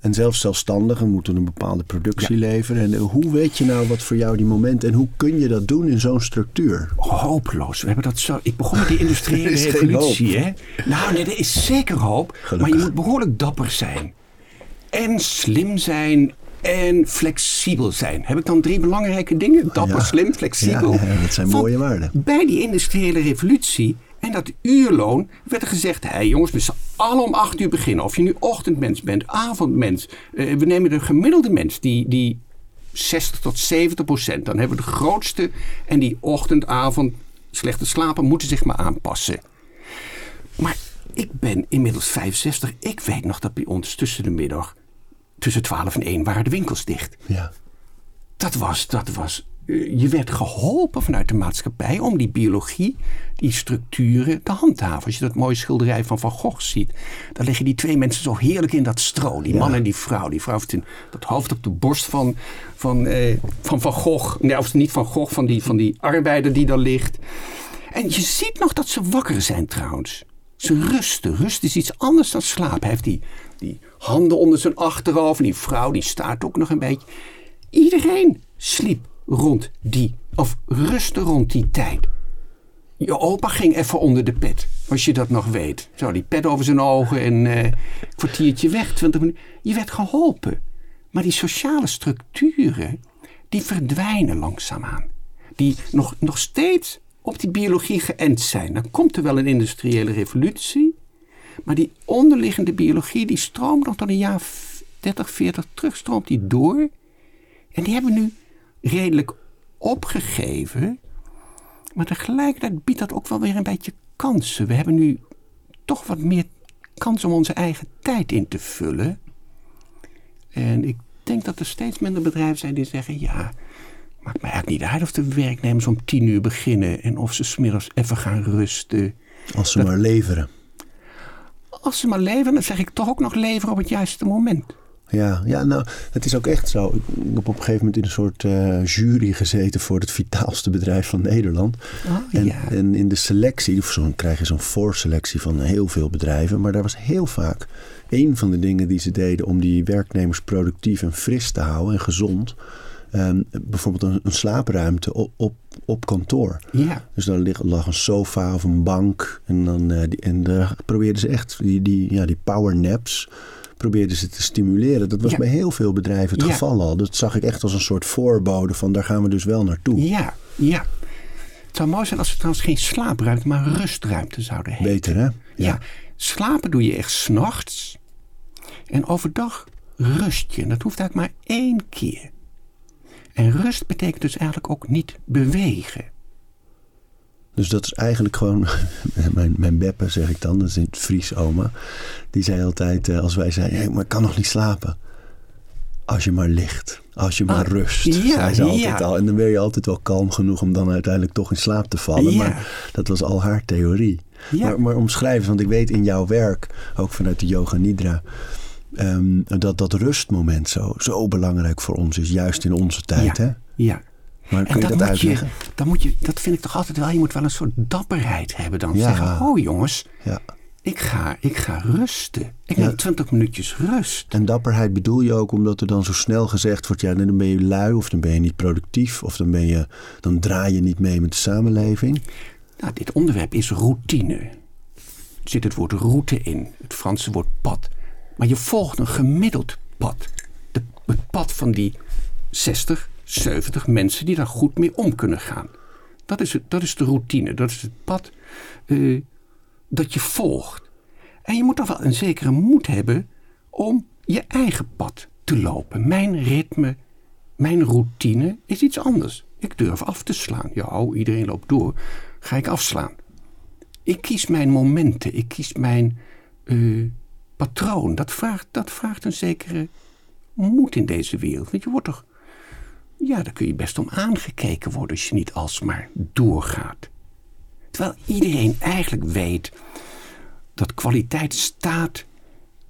Speaker 2: En zelfs zelfstandigen moeten een bepaalde productie leveren. En eh, hoe weet je nou wat voor jou die momenten en hoe kun je dat doen in zo'n structuur?
Speaker 3: Hopeloos. We hebben dat zo. Ik begon met die industriële revolutie, hè? Nou, nee, er is zeker hoop.
Speaker 2: Gelukkig.
Speaker 3: Maar je moet behoorlijk dapper zijn. En slim zijn. En flexibel zijn. Heb ik dan drie belangrijke dingen? Dapper,
Speaker 2: Ja.
Speaker 3: slim, flexibel.
Speaker 2: Ja, dat zijn
Speaker 3: Want
Speaker 2: mooie waarden.
Speaker 3: Bij die industriële revolutie en dat uurloon werd er gezegd: hé hey jongens, we z'n allen om acht uur beginnen. Of je nu ochtendmens bent, avondmens. Eh, we nemen de gemiddelde mens die, die 60 tot 70 procent. Dan hebben we de grootste. En die ochtend, avond, slechte slapen moeten zich maar aanpassen. Maar ik ben inmiddels 65. Ik weet nog dat bij ons tussen de middag, tussen 12 en 1, waren de winkels dicht.
Speaker 2: Ja.
Speaker 3: Dat was, dat was. Eh, Je werd geholpen vanuit de maatschappij om die biologie, die structuren te handhaven. Als je dat mooie schilderij van Van Gogh ziet, dan liggen die twee mensen zo heerlijk in dat stro. Die man en die vrouw. Die vrouw heeft een, dat hoofd op de borst van Van, eh, van, van Gogh. Nee, of niet Van Gogh, van die, van die arbeider die daar ligt. En je ziet nog dat ze wakker zijn trouwens. Ze rusten. Rust is iets anders dan slaap. Hij heeft die, die handen onder zijn achterhoofd. En die vrouw die staat ook nog een beetje. Iedereen sliep rond die, of rustte rond die tijd. Je opa ging even onder de pet, als je dat nog weet. Zo, die pet over zijn ogen en eh, een kwartiertje weg, 20 minuten. Je werd geholpen. Maar die sociale structuren, die verdwijnen langzaamaan. Die nog, nog steeds op die biologie geënt zijn. Dan komt er wel een industriële revolutie. Maar die onderliggende biologie, die stroomt nog tot een jaar 30, 40 terug, stroomt die door. En die hebben nu redelijk opgegeven. Maar tegelijkertijd biedt dat ook wel weer een beetje kansen. We hebben nu toch wat meer kans om onze eigen tijd in te vullen. En ik denk dat er steeds minder bedrijven zijn die zeggen: ja, maakt mij eigenlijk niet uit of de werknemers om tien uur beginnen en of ze smiddags even gaan rusten.
Speaker 2: Als ze maar leveren.
Speaker 3: Als ze maar leveren, dan zeg ik toch ook nog leveren op het juiste moment.
Speaker 2: Ja, ja, nou, het is ook echt zo. Ik heb op een gegeven moment in een soort eh, jury gezeten voor het vitaalste bedrijf van Nederland.
Speaker 3: Oh,
Speaker 2: en,
Speaker 3: ja.
Speaker 2: en in de selectie, of zo'n krijg je zo'n voorselectie van heel veel bedrijven. Maar daar was heel vaak een van de dingen die ze deden om die werknemers productief en fris te houden en gezond. ehm, bijvoorbeeld een, een slaapruimte op, op, op kantoor.
Speaker 3: Ja.
Speaker 2: Dus daar lag, lag een sofa of een bank. En, dan, eh, die, en daar probeerden ze echt die, die, ja, die power naps probeerden ze te stimuleren. Dat was
Speaker 3: Ja.
Speaker 2: bij heel veel bedrijven het
Speaker 3: Ja.
Speaker 2: geval al. Dat zag ik echt als een soort voorbode van daar gaan we dus wel naartoe.
Speaker 3: Ja, ja. Het zou mooi zijn als we trouwens geen slaapruimte, maar rustruimte zouden heten.
Speaker 2: Beter hè?
Speaker 3: Ja. slapen doe je echt s'nachts. En overdag rust je. En dat hoeft eigenlijk maar één keer. En rust betekent dus eigenlijk ook niet bewegen.
Speaker 2: Dus dat is eigenlijk gewoon, mijn, mijn beppe zeg ik dan, dat is in het Fries oma. Die zei altijd, eh, als wij zeiden, hey, maar ik kan nog niet slapen. Als je maar ligt, als je maar
Speaker 3: Ah,
Speaker 2: rust,
Speaker 3: ja,
Speaker 2: zei ze altijd
Speaker 3: ja.
Speaker 2: al. En dan ben je altijd wel kalm genoeg om dan uiteindelijk toch in slaap te vallen.
Speaker 3: Ja.
Speaker 2: Maar dat was al haar theorie.
Speaker 3: Ja.
Speaker 2: Maar, maar omschrijven, want ik weet in jouw werk, ook vanuit de Yoga Nidra... ehm, dat dat rustmoment zo, zo belangrijk voor ons is, juist in onze tijd.
Speaker 3: ja.
Speaker 2: Hè?
Speaker 3: ja.
Speaker 2: Maar kun
Speaker 3: En
Speaker 2: je dat
Speaker 3: moet je,
Speaker 2: uitleggen?
Speaker 3: dan moet je, dat vind ik toch altijd wel, je moet wel een soort dapperheid hebben. Dan
Speaker 2: Ja.
Speaker 3: zeggen, oh jongens,
Speaker 2: Ja.
Speaker 3: ik ga, ik ga rusten. Ik neem
Speaker 2: Ja.
Speaker 3: 20 minuutjes rust.
Speaker 2: En dapperheid bedoel je ook omdat er dan zo snel gezegd wordt: ja, dan ben je lui of dan ben je niet productief of dan, ben je, dan draai je niet mee met de samenleving.
Speaker 3: Nou, dit onderwerp is routine. Er zit het woord route in, het Franse woord pad. Maar je volgt een gemiddeld pad. De, het pad van die 60, 70 mensen die daar goed mee om kunnen gaan. Dat is, het, dat is de routine, dat is het pad eh, dat je volgt. En je moet toch wel een zekere moed hebben om je eigen pad te lopen. Mijn ritme, mijn routine is iets anders. Ik durf af te slaan. Ja, oh, iedereen loopt door. Ga ik afslaan. Ik kies mijn momenten. Ik kies mijn eh, patroon. Dat vraagt, dat vraagt een zekere moed in deze wereld. Want je wordt toch... Ja, daar kun je best om aangekeken worden als je niet alsmaar doorgaat. Terwijl iedereen eigenlijk weet dat kwaliteit staat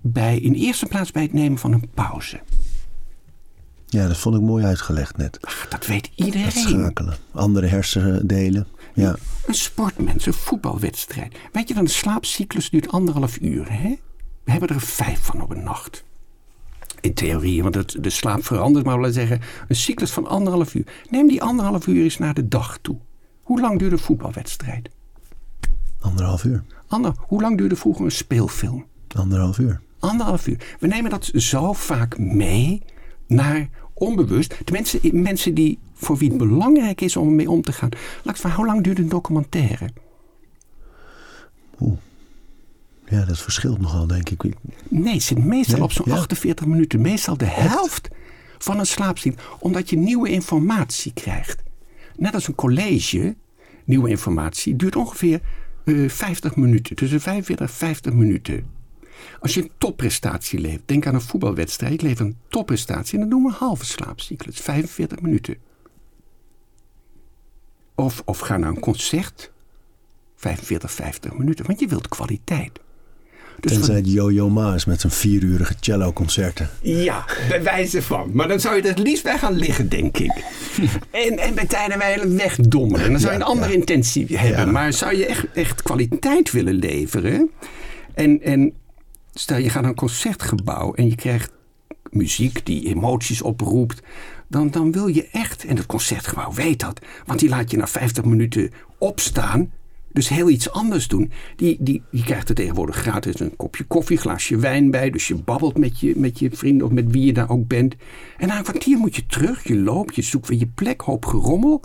Speaker 3: bij, in eerste plaats bij het nemen van een pauze.
Speaker 2: Ja, dat vond ik mooi uitgelegd net.
Speaker 3: Ach, dat weet iedereen.
Speaker 2: schakelen. Andere hersendelen. Ja.
Speaker 3: Een sportmens, een voetbalwedstrijd. Weet je dan, de slaapcyclus duurt anderhalf uur. Hè? We hebben er vijf van op een nacht. In theorie, want het, de slaap verandert, maar we laten zeggen, een cyclus van anderhalf uur. Neem die anderhalf uur eens naar de dag toe. Hoe lang duurde een voetbalwedstrijd?
Speaker 2: Anderhalf uur.
Speaker 3: Ander, hoe lang duurde vroeger een speelfilm?
Speaker 2: Anderhalf uur.
Speaker 3: Anderhalf uur. We nemen dat zo vaak mee naar onbewust. De mensen, mensen die, voor wie het belangrijk is om ermee om te gaan. Laat ik vragen, hoe lang duurt een documentaire?
Speaker 2: Ja, dat verschilt nogal, denk ik.
Speaker 3: Nee, het zit meestal
Speaker 2: Nee,
Speaker 3: op zo'n
Speaker 2: ja.
Speaker 3: 48 minuten. Meestal de helft van een slaapziekte. Omdat je nieuwe informatie krijgt. Net als een college, nieuwe informatie, duurt ongeveer eh 50 minuten. Tussen 45 en 50 minuten. Als je een topprestatie leeft, denk aan een voetbalwedstrijd. Leef een topprestatie en dan doen we een halve slaapcyclus. 45 minuten. Of, of ga naar een concert. 45, 50 minuten. Want je wilt kwaliteit. Dus
Speaker 2: Tenzij
Speaker 3: wat-
Speaker 2: het Yo-Yo Ma is met zijn vierurige cello-concerten.
Speaker 3: ja, bij wijze van. Maar dan zou je er het liefst bij gaan liggen, denk ik. En, en bij tijden wij wegdommelen. Dan zou je een andere
Speaker 2: ja.
Speaker 3: intentie hebben.
Speaker 2: Ja.
Speaker 3: Maar zou je echt, echt kwaliteit willen leveren... En, en stel je gaat naar een concertgebouw en je krijgt muziek die emoties oproept... Dan, dan wil je echt, en het concertgebouw weet dat... want die laat je na 50 minuten opstaan... Dus heel iets anders doen. Die, die, die krijgt er tegenwoordig gratis een kopje koffie, glaasje wijn bij. Dus je babbelt met je, met je vrienden of met wie je daar ook bent. En na een kwartier moet je terug. Je loopt, je zoekt weer je plek, hoop gerommel.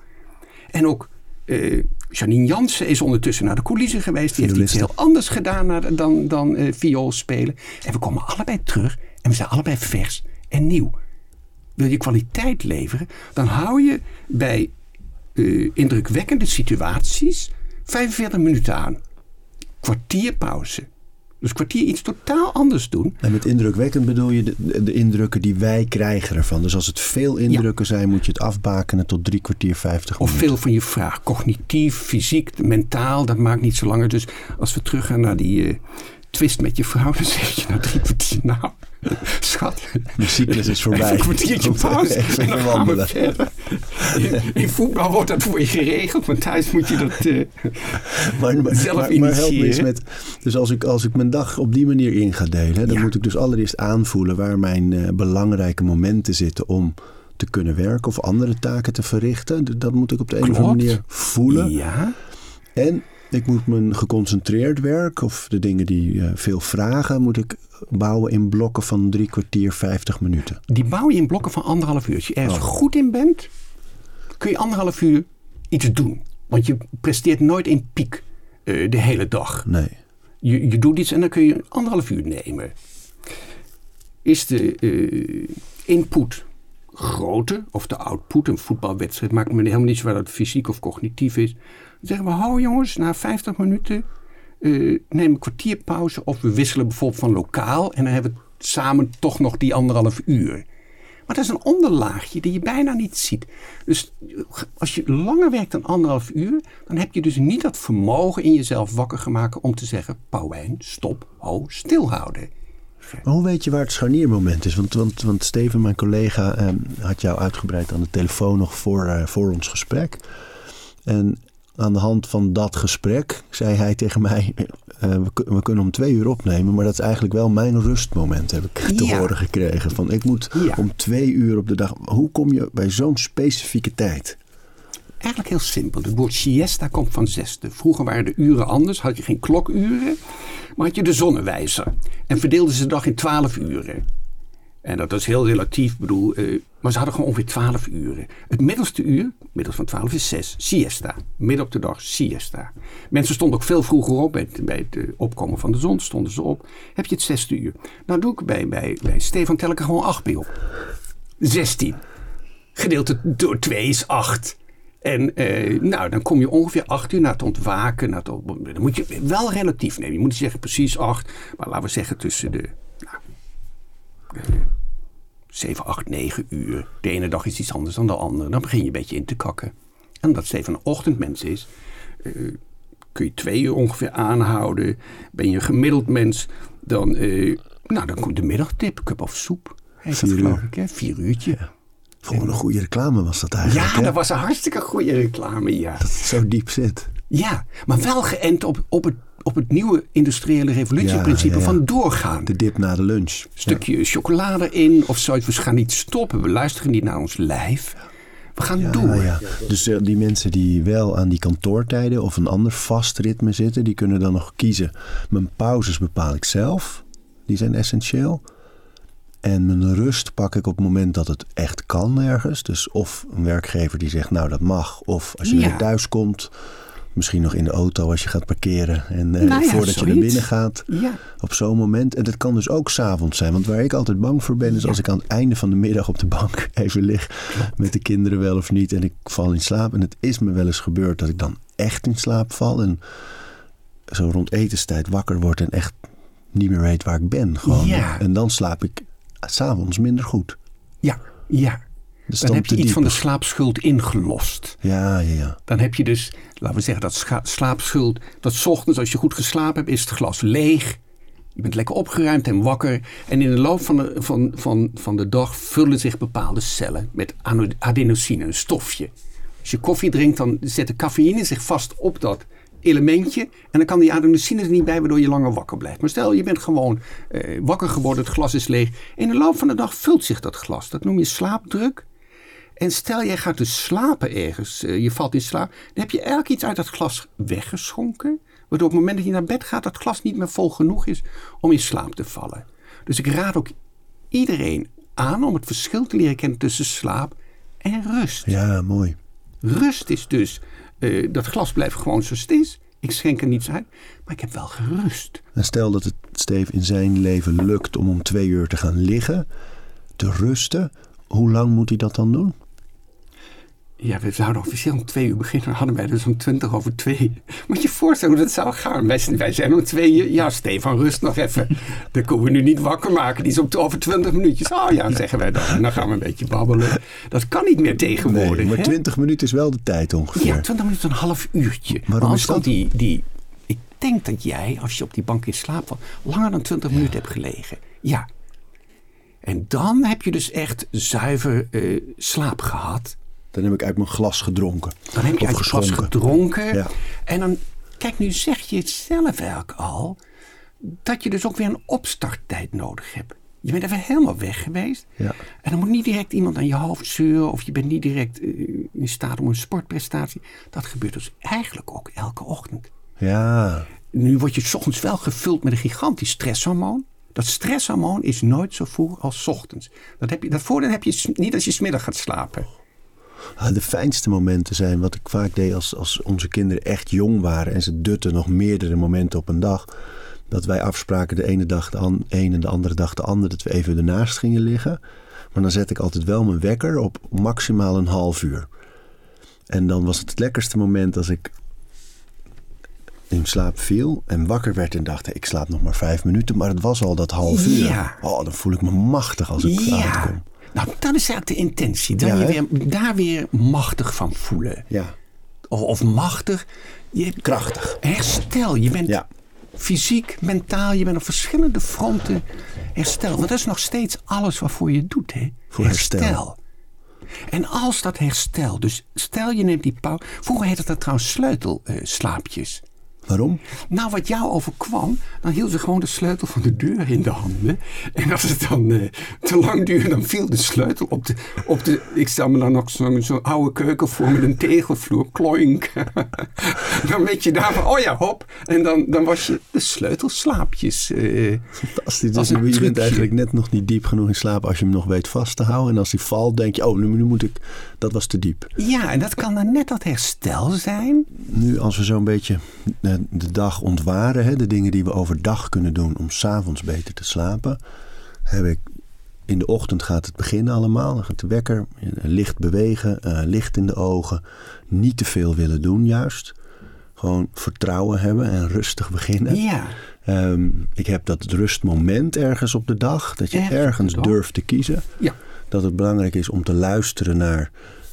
Speaker 3: En ook eh, Janine Jansen is ondertussen naar de coulissen geweest. Die heeft iets heel anders gedaan naar- dan, dan eh, viool spelen. En we komen allebei terug. En we zijn allebei vers en nieuw. Wil je kwaliteit leveren, dan hou je bij eh, indrukwekkende situaties 45 minuten aan. Kwartier pauze. Dus kwartier iets totaal anders doen.
Speaker 2: En met indrukwekkend bedoel je de, de indrukken die wij krijgen ervan. Dus als het veel indrukken zijn, moet je het afbakenen tot drie kwartier, vijftig
Speaker 3: Of
Speaker 2: minuten.
Speaker 3: veel van je vraag. Cognitief, fysiek, mentaal, dat maakt niet zo langer. Dus als we teruggaan naar die eh, twist met je vrouw, dan zeg je na drie kwartier, nou, schat.
Speaker 2: De cyclus is voorbij.
Speaker 3: Even een kwartiertje pauze en dan gaan we verder. In, in voetbal wordt dat voor je geregeld, maar thuis moet je dat... eh,
Speaker 2: Maar, maar,
Speaker 3: Zelf
Speaker 2: maar, maar help me eens
Speaker 3: initiëren.
Speaker 2: met. Dus als ik, als ik mijn dag op die manier in ga delen, dan
Speaker 3: Ja.
Speaker 2: moet ik dus allereerst aanvoelen waar mijn eh, belangrijke momenten zitten om te kunnen werken of andere taken te verrichten. Dat moet ik op de een of andere manier voelen.
Speaker 3: ja,
Speaker 2: En ik moet mijn geconcentreerd werk of de dingen die eh, veel vragen, moet ik bouwen in blokken van drie kwartier, vijftig minuten.
Speaker 3: die bouw je in blokken van anderhalf uur. Als je ergens
Speaker 2: Oh.
Speaker 3: goed in bent, kun je anderhalf uur iets doen. Want je presteert nooit in piek eh, de hele dag.
Speaker 2: Nee.
Speaker 3: Je, je doet iets en dan kun je anderhalf uur nemen. Is de eh, input groter of de output, een voetbalwedstrijd, maakt me helemaal niet zo waar dat fysiek of cognitief is. Zeggen we, hou jongens, na 50 minuten eh, neem een kwartier pauze of we wisselen bijvoorbeeld van lokaal en dan hebben we samen toch nog die anderhalf uur. Maar dat is een onderlaagje die je bijna niet ziet. Dus als je langer werkt dan anderhalf uur, dan heb je dus niet dat vermogen in jezelf wakker gemaakt om te zeggen: Pauwijn, stop, ho, stilhouden.
Speaker 2: Maar hoe weet je waar het scharniermoment is? Want, want, want Steven, mijn collega, eh, had jou uitgebreid aan de telefoon nog voor, eh, voor ons gesprek. En aan de hand van dat gesprek zei hij tegen mij: eh, we, we, kunnen om twee uur opnemen, maar dat is eigenlijk wel mijn rustmoment, heb ik te
Speaker 3: Ja.
Speaker 2: horen gekregen. Van ik moet
Speaker 3: Ja.
Speaker 2: om twee uur op de dag. Hoe kom je bij zo'n specifieke tijd?
Speaker 3: Eigenlijk heel simpel. Het woord siesta komt van zesde. Vroeger waren de uren anders. Had je geen klokuren, maar had je de zonnewijzer. En verdeelden ze de dag in twaalf uren. En dat is heel relatief. Bedoel, eh, maar ze hadden gewoon ongeveer twaalf uren. Het middelste uur, middels van twaalf is zes. Siesta. Midden op de dag, siesta. Mensen stonden ook veel vroeger op. Bij het, eh, opkomen van de zon stonden ze op. Heb je het zesde uur. Nou doe ik bij, bij, bij Stefan tel gewoon acht bij op. 16. Gedeeld door 2 is 8. En eh, nou, dan kom je ongeveer 8 uur na het ontwaken. Na het dan moet je wel relatief nemen. Je moet niet zeggen precies 8. Maar laten we zeggen tussen de 7, 8, 9 uur. De ene dag is iets anders dan de andere. Dan begin je een beetje in te kakken. En omdat Stefan een ochtendmens is, eh, kun je twee uur ongeveer aanhouden. Ben je een gemiddeld mens, dan, eh, nou, dan komt de middagtip, cup of soep. Heet dat
Speaker 2: Vier
Speaker 3: geloof
Speaker 2: uur.
Speaker 3: ik, hè? Vier uurtje.
Speaker 2: Gewoon een goede reclame was dat eigenlijk.
Speaker 3: Ja,
Speaker 2: hè?
Speaker 3: dat was een hartstikke goede reclame, ja.
Speaker 2: Dat het zo diep zit.
Speaker 3: Ja, maar wel geënt op, op, het, op het nieuwe industriële revolutieprincipe
Speaker 2: Ja, ja, ja.
Speaker 3: van doorgaan.
Speaker 2: De dip na de lunch.
Speaker 3: stukje chocolade in of zoiets. We gaan niet stoppen. We luisteren niet naar ons lijf. We gaan
Speaker 2: Ja,
Speaker 3: door.
Speaker 2: ja. Dus eh, die mensen die wel aan die kantoortijden of een ander vast ritme zitten, die kunnen dan nog kiezen. Mijn pauzes bepaal ik zelf. Die zijn essentieel. En mijn rust pak ik op het moment dat het echt kan ergens. Dus of een werkgever die zegt, nou dat mag. Of als je weer thuis komt, misschien nog in de auto als je gaat parkeren. En eh,
Speaker 3: Nou ja,
Speaker 2: voordat je naar binnen gaat.
Speaker 3: Ja.
Speaker 2: Op zo'n moment. En dat kan dus ook s'avonds zijn. Want waar ik altijd bang voor ben, is als ik aan het einde van de middag op de bank even lig. Met de kinderen wel of niet. En ik val in slaap. En het is me wel eens gebeurd dat ik dan echt in slaap val. En zo rond etenstijd wakker word en echt niet meer weet waar ik ben. Gewoon.
Speaker 3: Ja.
Speaker 2: En dan slaap ik s'avonds minder goed.
Speaker 3: Ja, ja.
Speaker 2: Dus
Speaker 3: Dan heb je iets van de slaapschuld ingelost.
Speaker 2: Ja, ja, ja.
Speaker 3: Dan heb je dus, laten we zeggen, dat slaapschuld. Dat ochtends, als je goed geslapen hebt, is het glas leeg. Je bent lekker opgeruimd en wakker. En in de loop van de, van, van, van de dag vullen zich bepaalde cellen met adenosine, een stofje. Als je koffie drinkt, dan zet de cafeïne zich vast op dat elementje. En dan kan die adenosine er niet bij, waardoor je langer wakker blijft. Maar stel, je bent gewoon eh, wakker geworden, het glas is leeg. In de loop van de dag vult zich dat glas. Dat noem je slaapdruk. En stel, jij gaat dus slapen ergens, eh, je valt in slaap, dan heb je eigenlijk iets uit dat glas weggeschonken. Waardoor op het moment dat je naar bed gaat, dat glas niet meer vol genoeg is om in slaap te vallen. Dus ik raad ook iedereen aan om het verschil te leren kennen tussen slaap en rust.
Speaker 2: Ja, mooi.
Speaker 3: Rust is dus, eh, dat glas blijft gewoon zoals het is. Ik schenk er niets uit, maar ik heb wel gerust.
Speaker 2: En stel dat het Steve in zijn leven lukt om om twee uur te gaan liggen, te rusten. Hoe lang moet hij dat dan doen?
Speaker 3: Ja, we zouden officieel om twee uur beginnen. Dan hadden wij dus om twintig over twee. Moet je je voorstellen hoe dat zou gaan. Wij, zijn- wij zijn om twee uur. Ja, Stefan, rust nog even. Dan kunnen we nu niet wakker maken. Die is om over twintig minuutjes. Oh ja, zeggen wij dan. En dan gaan we een beetje babbelen. Dat kan niet meer tegenwoordig.
Speaker 2: Nee, maar? 20 minuten is wel de tijd ongeveer.
Speaker 3: Ja, 20 minuten, een half uurtje.
Speaker 2: Waarom
Speaker 3: maar anders
Speaker 2: is
Speaker 3: komt die, die... Ik denk dat jij, als je op die bank in slaap valt... langer dan 20 minuten hebt gelegen. Ja. En dan heb je dus echt zuiver eh, slaap gehad.
Speaker 2: Dan heb ik uit mijn glas gedronken.
Speaker 3: Dan heb je uit je glas gedronken.
Speaker 2: Ja.
Speaker 3: En dan, kijk, nu zeg je het zelf eigenlijk al... dat je dus ook weer een opstarttijd nodig hebt. Je bent even helemaal weg geweest.
Speaker 2: Ja.
Speaker 3: En dan moet niet direct iemand aan je hoofd zeuren... of je bent niet direct eh, in staat om een sportprestatie. Dat gebeurt dus eigenlijk ook elke ochtend.
Speaker 2: Ja,
Speaker 3: Nu word je 's ochtends wel gevuld met een gigantisch stresshormoon. Dat stresshormoon is nooit zo vroeg als 's ochtends. Dat, heb je, dat voordeel heb je niet als je smiddag gaat slapen.
Speaker 2: Ah, de fijnste momenten zijn wat ik vaak deed als, als onze kinderen echt jong waren en ze dutten nog meerdere momenten op een dag. Dat wij afspraken de ene dag de an- een en de andere dag de andere, dat we even ernaast gingen liggen. Maar dan zet ik altijd wel mijn wekker op maximaal een half uur. En dan was het het lekkerste moment als ik in slaap viel en wakker werd en dacht, ik slaap nog maar vijf minuten. Maar het was al dat half uur.
Speaker 3: Ja.
Speaker 2: Oh, dan voel ik me machtig als ik uitkom.
Speaker 3: Nou, dat is eigenlijk de intentie.
Speaker 2: Ja,
Speaker 3: je weer, daar weer machtig van voelen.
Speaker 2: Ja,
Speaker 3: Of, of machtig. Je,
Speaker 2: krachtig.
Speaker 3: Herstel. Je bent
Speaker 2: Ja.
Speaker 3: fysiek, mentaal, je bent op verschillende fronten hersteld. Want dat is nog steeds alles waarvoor je doet, hè?
Speaker 2: Voor herstel.
Speaker 3: En als dat herstel, dus stel je neemt die pauze. Vroeger heette dat trouwens sleutelslaapjes.
Speaker 2: Waarom?
Speaker 3: Nou, wat jou overkwam, dan hield ze gewoon de sleutel van de deur in de handen. En als het dan eh, te lang duurde, dan viel de sleutel op de. Op de ik stel me dan nog zo'n zo oude keuken voor met een tegelvloer, kloink. dan weet je daarvan, oh ja, hop. En dan, dan was je de sleutelslaapjes. Uh,
Speaker 2: Fantastisch. Dus je bent eigenlijk net nog niet diep genoeg in slaap als je hem nog weet vast te houden. En als hij valt, denk je, oh, nu, nu moet ik. Dat was te diep.
Speaker 3: Ja, en dat kan dan net dat herstel zijn.
Speaker 2: Nu, als we zo'n beetje eh, de dag ontwaren, hè, de dingen die we overdag kunnen doen om s'avonds beter te slapen, heb ik in de ochtend gaat het beginnen allemaal. Dan gaat de wekker, licht bewegen, uh, licht in de ogen. Niet te veel willen doen juist. Gewoon vertrouwen hebben en rustig beginnen.
Speaker 3: Ja.
Speaker 2: Um, ik heb dat rustmoment ergens op de dag. Dat je ergens durft te kiezen.
Speaker 3: Ja.
Speaker 2: Dat het belangrijk is om te luisteren naar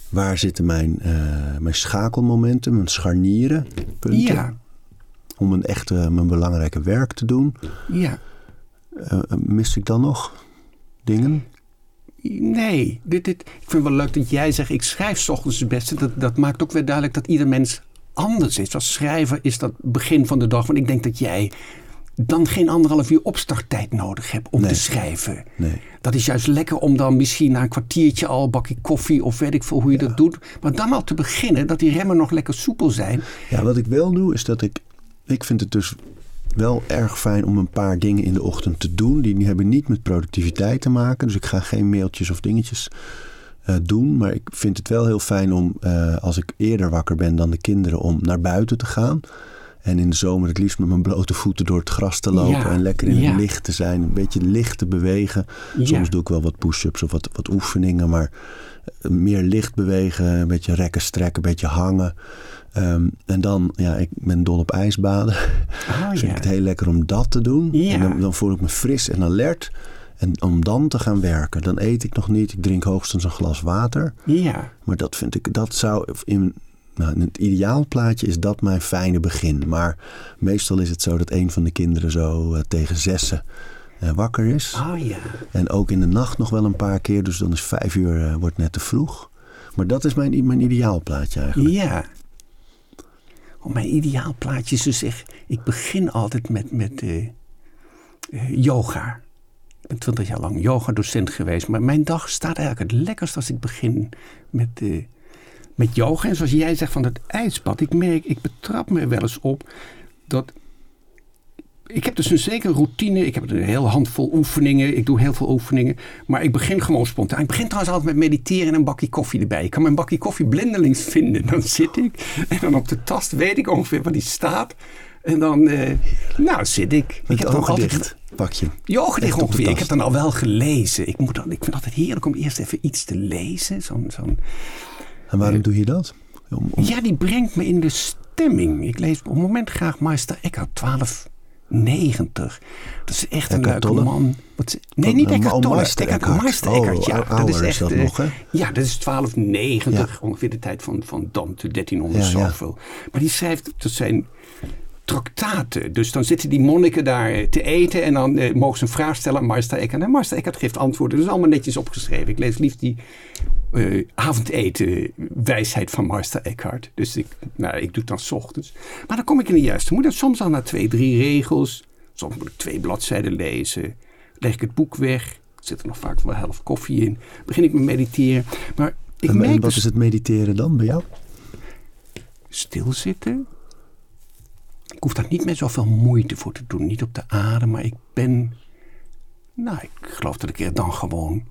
Speaker 2: waar zitten mijn, uh, mijn schakelmomenten, mijn scharnieren, punten.
Speaker 3: Ja
Speaker 2: om een echte, mijn belangrijke werk te doen.
Speaker 3: Ja.
Speaker 2: Uh, mist ik dan nog dingen?
Speaker 3: Nee, dit, dit, ik vind het wel leuk dat jij zegt, ik schrijf s ochtends het beste. Dat, dat maakt ook weer duidelijk dat ieder mens anders is. Als schrijver is dat begin van de dag. Want ik denk dat jij dan geen anderhalf uur opstarttijd nodig hebt om
Speaker 2: nee.
Speaker 3: te schrijven.
Speaker 2: Nee.
Speaker 3: Dat is juist lekker om dan misschien na een kwartiertje al een bakje koffie of weet ik veel hoe je ja. dat doet. Maar dan al te beginnen, dat die remmen nog lekker soepel zijn.
Speaker 2: Ja, wat ik wel doe is dat ik ik vind het dus wel erg fijn om een paar dingen in de ochtend te doen. Die hebben niet met productiviteit te maken. Dus ik ga geen mailtjes of dingetjes uh, doen. Maar ik vind het wel heel fijn om, uh, als ik eerder wakker ben dan de kinderen, om naar buiten te gaan. En in de zomer het liefst met mijn blote voeten door het gras te lopen.
Speaker 3: Ja,
Speaker 2: en lekker in
Speaker 3: ja.
Speaker 2: het licht te zijn. Een beetje licht te bewegen.
Speaker 3: Ja.
Speaker 2: Soms doe ik wel wat push-ups of wat, wat oefeningen. Maar uh, meer licht bewegen. Een beetje rekken, strekken, een beetje hangen. Um, en dan, ja, ik ben dol op ijsbaden.
Speaker 3: Oh,
Speaker 2: vind
Speaker 3: ja.
Speaker 2: ik het heel lekker om dat te doen. En dan, dan voel ik me fris en alert. En om dan te gaan werken, dan eet ik nog niet. Ik drink hoogstens een glas water.
Speaker 3: Ja,
Speaker 2: Maar dat vind ik, dat zou in, nou, in het ideaalplaatje is dat mijn fijne begin. Maar meestal is het zo dat een van de kinderen zo uh, tegen zessen uh, wakker is.
Speaker 3: oh ja.
Speaker 2: En ook in de nacht nog wel een paar keer. Dus dan is vijf uur uh, wordt net te vroeg. Maar dat is mijn, mijn ideaalplaatje eigenlijk.
Speaker 3: Ja. Oh, mijn ideaalplaatje is dus echt... Ik begin altijd met, met yoga. Ik ben twintig jaar lang yogadocent geweest. Maar mijn dag staat eigenlijk het lekkerst als ik begin met, met yoga. En zoals jij zegt van het ijsbad. Ik merk, ik betrap me wel eens op dat... Ik heb dus een zekere routine. Ik heb een hele handvol oefeningen. Ik doe heel veel oefeningen. Maar ik begin gewoon spontaan. Ik begin trouwens altijd met mediteren en een bakje koffie erbij. Ik kan mijn bakje koffie blindelings vinden. Dan zit ik. En dan op de tast weet ik ongeveer waar die staat. En dan, uh, nou, zit ik.
Speaker 2: Met
Speaker 3: ik
Speaker 2: heb ogen dicht, pak je.
Speaker 3: Je ogen dicht ongeveer. Ik heb dan al wel gelezen. Ik, moet dan, ik vind het altijd heerlijk om eerst even iets te lezen. Zo'n, zo'n,
Speaker 2: en waarom doe je dat?
Speaker 3: Om, om... Ja, die brengt me in de stemming. Ik lees op het moment graag Meister Eckhart 12 90. Dat is echt een leuke man. Wat, nee, niet Eckhart Tolle.
Speaker 2: Meister Eckhart.
Speaker 3: Meister Eckhart, ja.
Speaker 2: Oh,
Speaker 3: dat is echt.
Speaker 2: Dat nog, hè?
Speaker 3: Ja, dat is 1290. Ja. Ongeveer de tijd van, van Dante, 1300 ja, zoveel. Maar die schrijft, dat zijn traktaten. Dus dan zitten die monniken daar te eten en dan uh, mogen ze een vraag stellen aan Meister Eckhart. En Meister Eckhart geeft antwoorden. Dat is allemaal netjes opgeschreven. Ik lees liefst die uh, avondeten wijsheid van Meister Eckhart. Dus ik, nou, ik doe het dan s ochtends. Maar dan kom ik in de juiste moed. En soms al na twee, drie regels. Soms moet ik twee bladzijden lezen. Leg ik het boek weg. Zit er nog vaak wel helft koffie in. Begin ik met mediteren. Maar ik
Speaker 2: en,
Speaker 3: merk
Speaker 2: en wat
Speaker 3: dus,
Speaker 2: is het mediteren dan bij jou?
Speaker 3: Stilzitten. Ik hoef daar niet met zoveel moeite voor te doen. Niet op de adem, maar ik ben... Nou, ik geloof dat ik er dan gewoon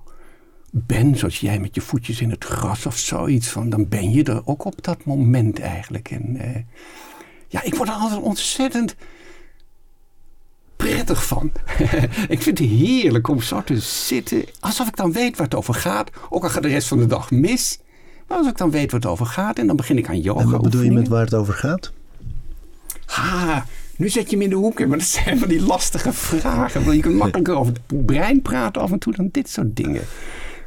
Speaker 3: ben, zoals jij met je voetjes in het gras of zoiets. Van, dan ben je er ook op dat moment eigenlijk. En uh, ja, ik word er altijd ontzettend prettig van. ik vind het heerlijk om zo te zitten, alsof ik dan weet waar het over gaat. Ook al gaat de rest van de dag mis. Maar als ik dan weet waar het over gaat en dan begin ik aan yoga.
Speaker 2: En wat bedoel je met waar het over gaat?
Speaker 3: Ha, nu zet je hem in de hoek. Maar dat zijn van die lastige vragen. Je kunt makkelijker over het brein praten af en toe dan dit soort dingen.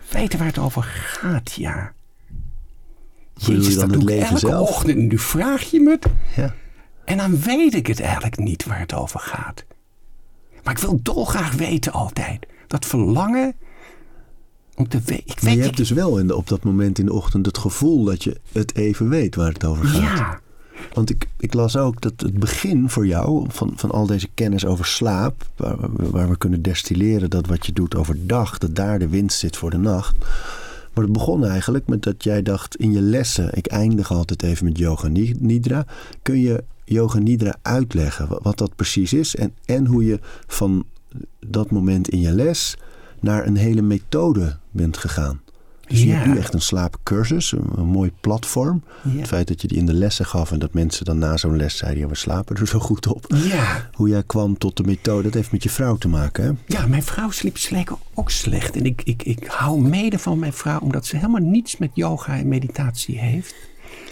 Speaker 3: Weten waar het over gaat, ja.
Speaker 2: Jezus,
Speaker 3: dat
Speaker 2: doe
Speaker 3: ik elke
Speaker 2: zelf?
Speaker 3: ochtend. Nu vraag je me het.
Speaker 2: Ja.
Speaker 3: En dan weet ik het eigenlijk niet waar het over gaat. Maar ik wil dolgraag weten altijd. Dat verlangen om te weten.
Speaker 2: Maar
Speaker 3: weet
Speaker 2: je hebt dus wel in de, op dat moment in de ochtend het gevoel dat je het even weet waar het over gaat.
Speaker 3: Ja,
Speaker 2: Want ik, ik las ook dat het begin voor jou van, van al deze kennis over slaap, waar, we- kunnen destilleren dat wat je doet overdag, dat daar de winst zit voor de nacht. Maar het begon eigenlijk met dat jij dacht in je lessen, ik eindig altijd even met yoga ni- nidra. Kun je yoga nidra uitleggen wa- wat dat precies is en, en hoe je van dat moment in je les naar een hele methode bent gegaan? Dus je
Speaker 3: Ja.
Speaker 2: hebt nu echt een slaapcursus, een, een mooi platform.
Speaker 3: Ja.
Speaker 2: Het feit dat je die in de lessen gaf en dat mensen dan na zo'n les zeiden: ja, we slapen er zo goed op.
Speaker 3: ja.
Speaker 2: Hoe jij kwam tot de methode, dat heeft met je vrouw te maken. Hè?
Speaker 3: Ja, mijn vrouw sliep slecht ook slecht. En ik, ik, ik hou mede van mijn vrouw omdat ze helemaal niets met yoga en meditatie heeft.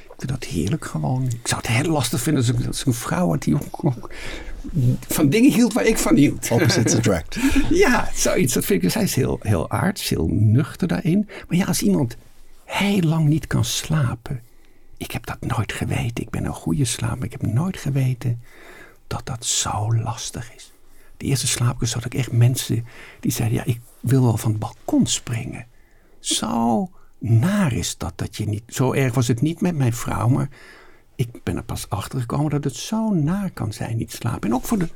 Speaker 3: Ik vind dat heerlijk gewoon. Ik zou het heel lastig vinden als ik, als een vrouw had die ook, ook van dingen hield waar ik van hield.
Speaker 2: Opposites attract.
Speaker 3: Ja, zoiets. Dat vind ik. Dus hij is heel, heel aards, heel nuchter daarin. Maar ja, als iemand heel lang niet kan slapen. Ik heb dat nooit geweten. Ik ben een goede slaper. Ik heb nooit geweten dat dat zo lastig is. De eerste slaapkus had ik echt mensen die zeiden: Ja, ik wil wel van het balkon springen. Zo naar is dat dat je niet. Zo erg was het niet met mijn vrouw, maar ik ben er pas achter gekomen dat het zo naar kan zijn, niet slapen. En ook voor de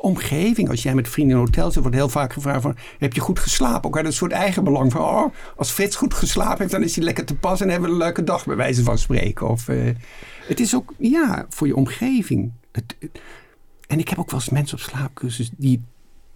Speaker 3: omgeving. Als jij met vrienden in hotel zit, wordt heel vaak gevraagd van... heb je goed geslapen? Ook uit een soort eigen belang van... oh, als Frits goed geslapen heeft, dan is hij lekker te pas... en hebben we een leuke dag, bij wijze van spreken. Of, eh, het is ook, ja, voor je omgeving. En ik heb ook wel eens mensen op slaapcursus... die,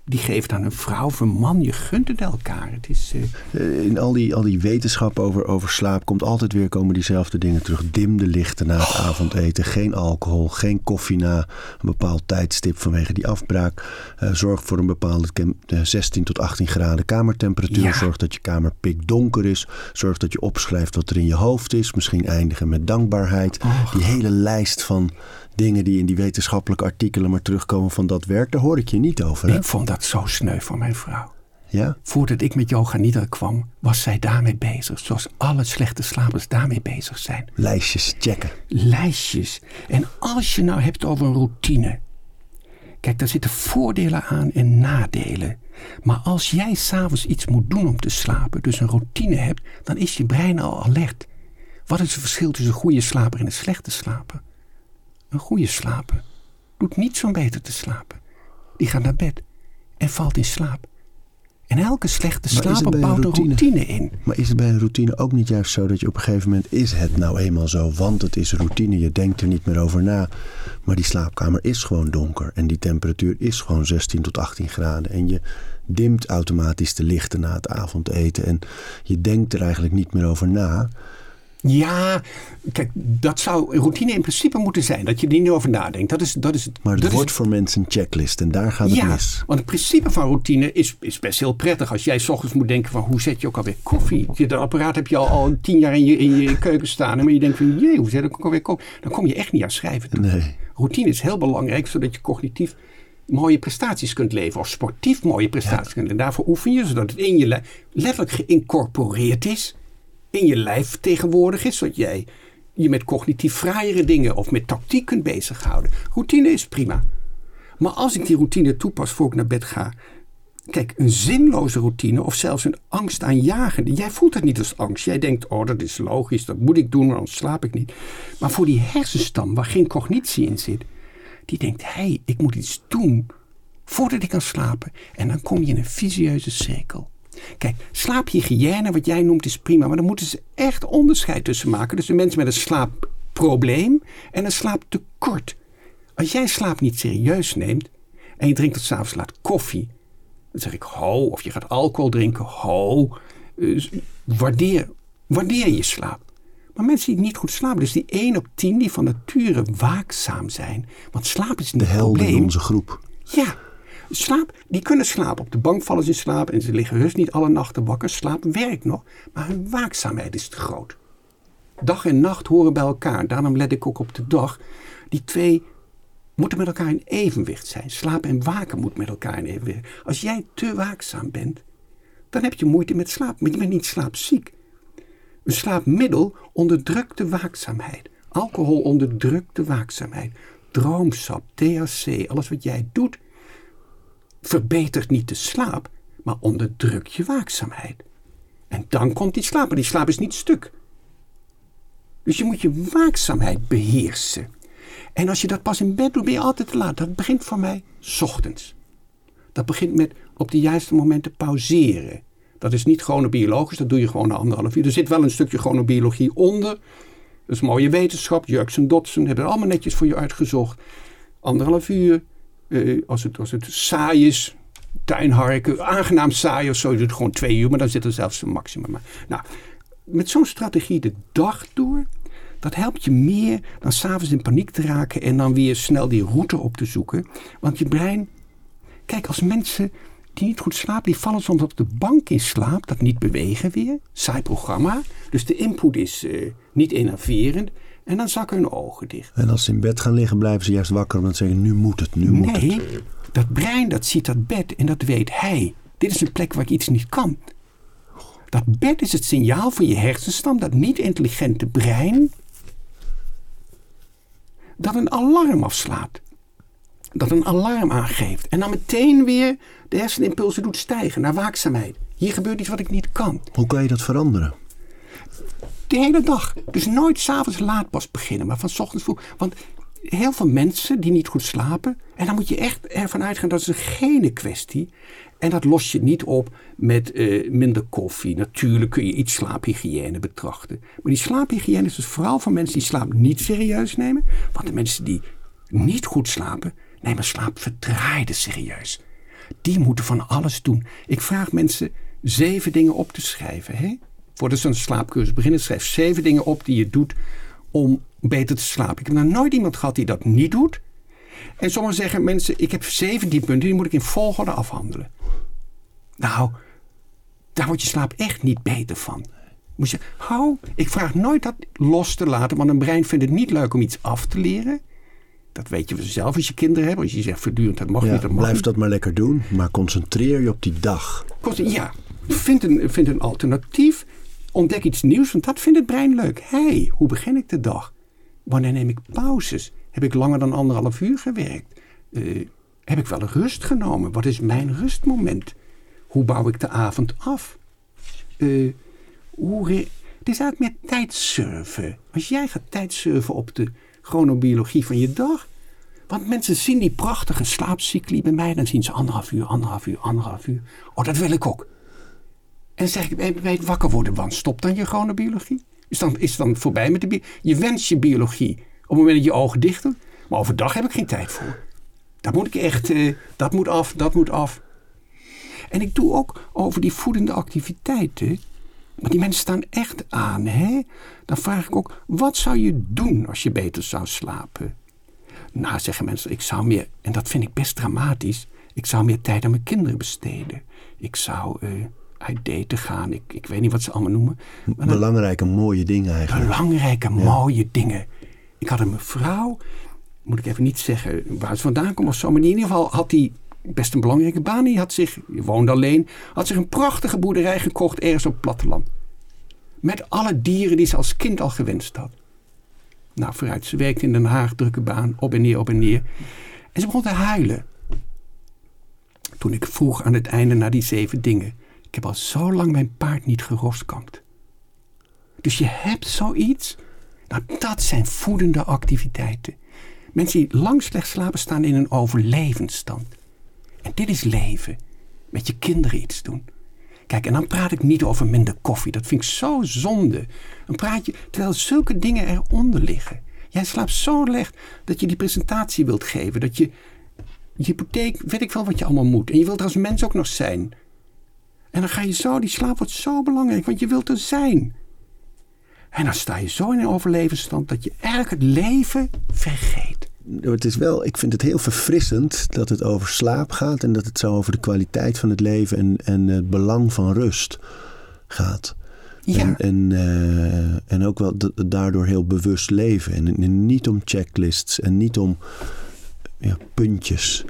Speaker 3: die geven aan een vrouw of een man. Je gunt het elkaar. Het is... eh,
Speaker 2: Eh, In al die, al die wetenschap over, over slaap komt altijd weer komen diezelfde dingen terug. Dim de lichten na het avondeten. Geen alcohol, geen koffie na een bepaald tijdstip vanwege die afbraak. Eh, zorg voor een bepaalde eh, 16 tot 18 graden kamertemperatuur.
Speaker 3: Ja.
Speaker 2: Zorg dat je kamer pikdonker is. Zorg dat je opschrijft wat er in je hoofd is. Misschien eindigen met dankbaarheid. Die hele lijst van dingen die in die wetenschappelijke artikelen maar terugkomen van dat werk. Daar hoor ik je niet over. Hè?
Speaker 3: ik vond dat zo sneu van mijn vrouw.
Speaker 2: Ja?
Speaker 3: Voordat ik met yoga nidra kwam, was zij daarmee bezig. Zoals alle slechte slapers daarmee bezig zijn.
Speaker 2: Lijstjes checken.
Speaker 3: Lijstjes. En als je nou hebt over een routine. Kijk, daar zitten voordelen aan en nadelen. Maar als jij s'avonds iets moet doen om te slapen, dus een routine hebt, dan is je brein al alert. Wat is het verschil tussen een goede slaper en een slechte slaper? Een goede slaper doet niets om beter te slapen. Die gaat naar bed en valt in slaap. En elke slechte slaper bouwt een
Speaker 2: routine?
Speaker 3: routine in.
Speaker 2: Maar is het bij een routine ook niet juist zo dat je op een gegeven moment is het nou eenmaal zo, want het is routine, je denkt er niet meer over na. Maar die slaapkamer is gewoon donker en die temperatuur is gewoon 16 tot 18 graden en je dimt automatisch de lichten na het avondeten en je denkt er eigenlijk niet meer over na.
Speaker 3: Ja, kijk, dat zou routine in principe moeten zijn. Dat je er niet over nadenkt. Dat is, dat is,
Speaker 2: Maar het
Speaker 3: dat
Speaker 2: wordt
Speaker 3: is,
Speaker 2: voor mensen een checklist en daar gaat het
Speaker 3: ja,
Speaker 2: mis.
Speaker 3: want het principe van routine is, is best heel prettig. Als jij s ochtends moet denken van hoe zet je ook alweer koffie? Je, dat apparaat heb je al, al tien jaar in je, in je keuken staan. Maar je denkt van jee, hoe zet ik ook alweer koffie? Dan kom je echt niet aan schrijven toe.
Speaker 2: Nee.
Speaker 3: Routine is heel belangrijk, zodat je cognitief mooie prestaties kunt leveren. Of sportief mooie prestaties kunt leveren. Daarvoor oefen je, zodat het in je letterlijk geïncorporeerd is. In je lijf vertegenwoordigd is. Zodat jij je met cognitief fraaiere dingen of met tactiek kunt bezighouden. Routine is prima. Maar als ik die routine toepas voor ik naar bed ga. Kijk, een zinloze routine of zelfs een angstaanjagende. Jij voelt het niet als angst. Jij denkt, oh dat is logisch, dat moet ik doen, anders slaap ik niet. Maar voor die hersenstam waar geen cognitie in zit. Die denkt, hé, hey, ik moet iets doen voordat ik kan slapen. En dan kom je in een visieuze cirkel. Kijk, slaaphygiëne, wat jij noemt, is prima. Maar dan moeten ze echt onderscheid tussen maken. Dus de mensen met een slaapprobleem en een slaaptekort. Als jij slaap niet serieus neemt en je drinkt tot s'avonds laat koffie. Dan zeg ik ho, of je gaat alcohol drinken, ho. Dus waardeer, waardeer je slaap. Maar mensen die niet goed slapen, dus die 1 op 10 die van nature waakzaam zijn. Want slaap is niet
Speaker 2: De
Speaker 3: probleem.
Speaker 2: in onze groep.
Speaker 3: Ja, slaap, die kunnen slapen. Op de bank vallen ze in slaap en ze liggen rust niet alle nachten wakker. Slaap werkt nog, maar hun waakzaamheid is te groot. Dag en nacht horen bij elkaar. Daarom let ik ook op de dag. Die twee moeten met elkaar in evenwicht zijn. Slaap en waken moet met elkaar in evenwicht. Als jij te waakzaam bent, dan heb je moeite met slaap. Maar je bent niet slaapziek. Een slaapmiddel onderdrukt de waakzaamheid. Alcohol onderdrukt de waakzaamheid. droomsap, THC, alles wat jij doet, verbetert niet de slaap, maar onderdrukt je waakzaamheid. En dan komt die slaap, maar die slaap is niet stuk. Dus je moet je waakzaamheid beheersen. En als je dat pas in bed doet, ben je altijd te laat. Dat begint voor mij ochtends. Dat begint met op de juiste momenten pauzeren. Dat is niet chronobiologisch, dat doe je gewoon na anderhalf uur. Er zit wel een stukje chronobiologie onder. Dat is mooie wetenschap. Jurks en Dotson hebben het allemaal netjes voor je uitgezocht. Anderhalf uur. Eh, als, het, als het saai is, tuinharken, aangenaam saai of zo, je doet gewoon twee uur, maar dan zit er zelfs een maximum. Nou, met zo'n strategie de dag door, dat helpt je meer dan s'avonds in paniek te raken en dan weer snel die route op te zoeken. Want je brein, kijk, als mensen die niet goed slapen, die vallen soms op de bank in slaap, dat niet bewegen weer, saai programma. Dus de input is uh, niet enerverend. En dan zakken hun ogen dicht.
Speaker 2: En als ze in bed gaan liggen, blijven ze juist wakker omdat ze zeggen: nu moet het, nu moet
Speaker 3: nee, het. dat brein dat ziet dat bed en dat weet hij. Dit is een plek waar ik iets niet kan. Dat bed is het signaal voor je hersenstam, dat niet-intelligente brein, dat een alarm afslaat. Dat een alarm aangeeft. En dan meteen weer de hersenimpulsen doet stijgen naar waakzaamheid. Hier gebeurt iets wat ik niet kan.
Speaker 2: Hoe kan je dat veranderen?
Speaker 3: De hele dag. Dus nooit s'avonds laat pas beginnen, maar van s ochtends vroeg. Want heel veel mensen die niet goed slapen. En dan moet je echt ervan uitgaan dat is een gene kwestie. En dat los je niet op met uh, minder koffie. Natuurlijk kun je iets slaaphygiëne betrachten. Maar die slaaphygiëne is dus vooral voor mensen die slaap niet serieus nemen. Want de mensen die niet goed slapen, nemen slaap verdraaide serieus. Die moeten van alles doen. Ik vraag mensen zeven dingen op te schrijven. Hè? Voordat ze een slaapcursus beginnen, schrijf zeven dingen op die je doet om beter te slapen. Ik heb nog nooit iemand gehad die dat niet doet. En sommigen zeggen mensen, ik heb 17 punten, die moet ik in volgorde afhandelen. Nou, daar wordt je slaap echt niet beter van. Moet je, hou, ik vraag nooit dat los te laten, want een brein vindt het niet leuk om iets af te leren. Dat weet je zelf als je kinderen hebt. Als je zegt voortdurend dat mag niet, dat mag
Speaker 2: Blijf dat maar lekker doen, maar concentreer je op die dag.
Speaker 3: Ja, vind een, vind een alternatief. Ontdek iets nieuws, want dat vindt het brein leuk. Hey, hoe begin ik de dag? Wanneer neem ik pauzes? Heb ik langer dan anderhalf uur gewerkt? Uh, heb ik wel rust genomen? Wat is mijn rustmoment? Hoe bouw ik de avond af? Uh, het is eigenlijk meer tijdsurfen. Als jij gaat tijdsurfen op de chronobiologie van je dag. Want mensen zien die prachtige slaapcycli bij mij. Dan zien ze anderhalf uur, anderhalf uur, anderhalf uur. Oh, dat wil ik ook. En zeg ik, bij het wakker worden, want stop dan je chronobiologie? Is dan, is dan voorbij met de biologie? Je wens je biologie op het moment dat je ogen dicht doen. Maar overdag heb ik geen tijd voor. Daar moet ik echt, uh, dat moet af, dat moet af. En ik doe ook over die voedende activiteiten. Maar die mensen staan echt aan, hè? Dan vraag ik ook, wat zou je doen als je beter zou slapen? Nou, zeggen mensen, ik zou meer, en dat vind ik best dramatisch, ik zou meer tijd aan mijn kinderen besteden. Ik zou uh, uit daten gaan, ik, ik weet niet wat ze allemaal noemen.
Speaker 2: Maar belangrijke, mooie dingen eigenlijk.
Speaker 3: Belangrijke, mooie dingen. Ik had een mevrouw, moet ik even niet zeggen waar ze vandaan komt of zo, maar in ieder geval had die best een belangrijke baan. Die had zich, die woonde alleen, had zich een prachtige boerderij gekocht ergens op het platteland. Met alle dieren die ze als kind al gewenst had. Nou, vooruit, ze werkte in Den Haag, drukke baan, op en neer, op en neer. En ze begon te huilen. Toen ik vroeg aan het einde naar die zeven dingen. Ik heb al zo lang mijn paard niet geroskampt. Dus je hebt zoiets. Nou, dat zijn voedende activiteiten. Mensen die lang slecht slapen staan in een overlevensstand. En dit is leven. Met je kinderen iets doen. Kijk, en dan praat ik niet over minder koffie. Dat vind ik zo zonde. Dan praat je, terwijl zulke dingen eronder liggen. Jij slaapt zo slecht dat je die presentatie wilt geven. Dat je je hypotheek, weet ik wel wat je allemaal moet. En je wilt er als mens ook nog zijn. En dan ga je zo, die slaap wordt zo belangrijk, want je wilt er zijn. En dan sta je zo in een overlevensstand dat je eigenlijk het leven vergeet
Speaker 2: het is wel, ik vind het heel verfrissend dat het over slaap gaat en dat het zo over de kwaliteit van het leven en, en het belang van rust gaat. Ja. En, en, uh, en ook wel daardoor heel bewust leven. En, en, niet om checklists en niet om ja, puntjes.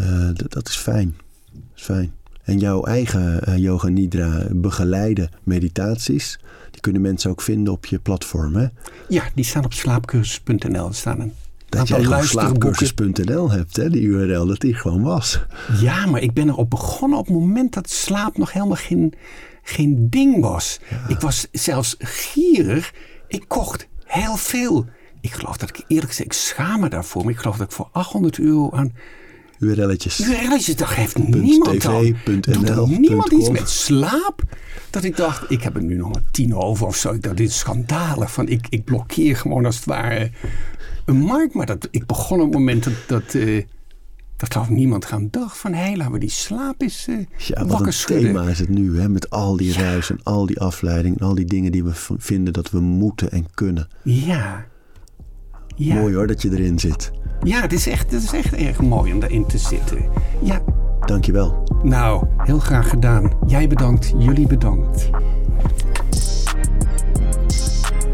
Speaker 2: Uh, dat is fijn. Dat is fijn. En jouw eigen uh, Yoga Nidra begeleide meditaties, die kunnen mensen ook vinden op je platform, hè?
Speaker 3: Ja, die staan op slaapcursus.nl. staan een
Speaker 2: Dat jij gewoon slaapcursus.nl hebt, hè, die URL, dat die gewoon was.
Speaker 3: Ja, maar ik ben erop begonnen op het moment dat slaap nog helemaal geen, geen ding was. Ik was zelfs gierig. Ik kocht heel veel. Ik geloof dat ik eerlijk gezegd, ik schaam me daarvoor, maar ik geloof dat ik voor 800 euro aan
Speaker 2: URL'tjes.
Speaker 3: URL'tjes, daar heeft niemand. Doet er niemand iets met slaap? Dat ik dacht, ik heb er nu nog maar tien over of zo. Ik dacht, dit is schandalig. Van, ik, ik blokkeer gewoon als het ware een markt. Maar dat, ik begon op het moment dat... dat uh, dat had niemand gaan dacht van, hé, hey, laten we die slaap eens uh,
Speaker 2: ja, wat een thema is het nu, hè? met al die ja. ruis en al die afleiding en al die dingen die we vinden dat we moeten en kunnen.
Speaker 3: Ja. Ja.
Speaker 2: Mooi hoor, dat je erin zit.
Speaker 3: Ja, het is, echt, het is echt erg mooi om daarin te zitten. Ja.
Speaker 2: Dankjewel.
Speaker 3: Nou, heel graag gedaan. Jij bedankt, jullie bedankt.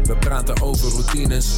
Speaker 4: We praten over routines.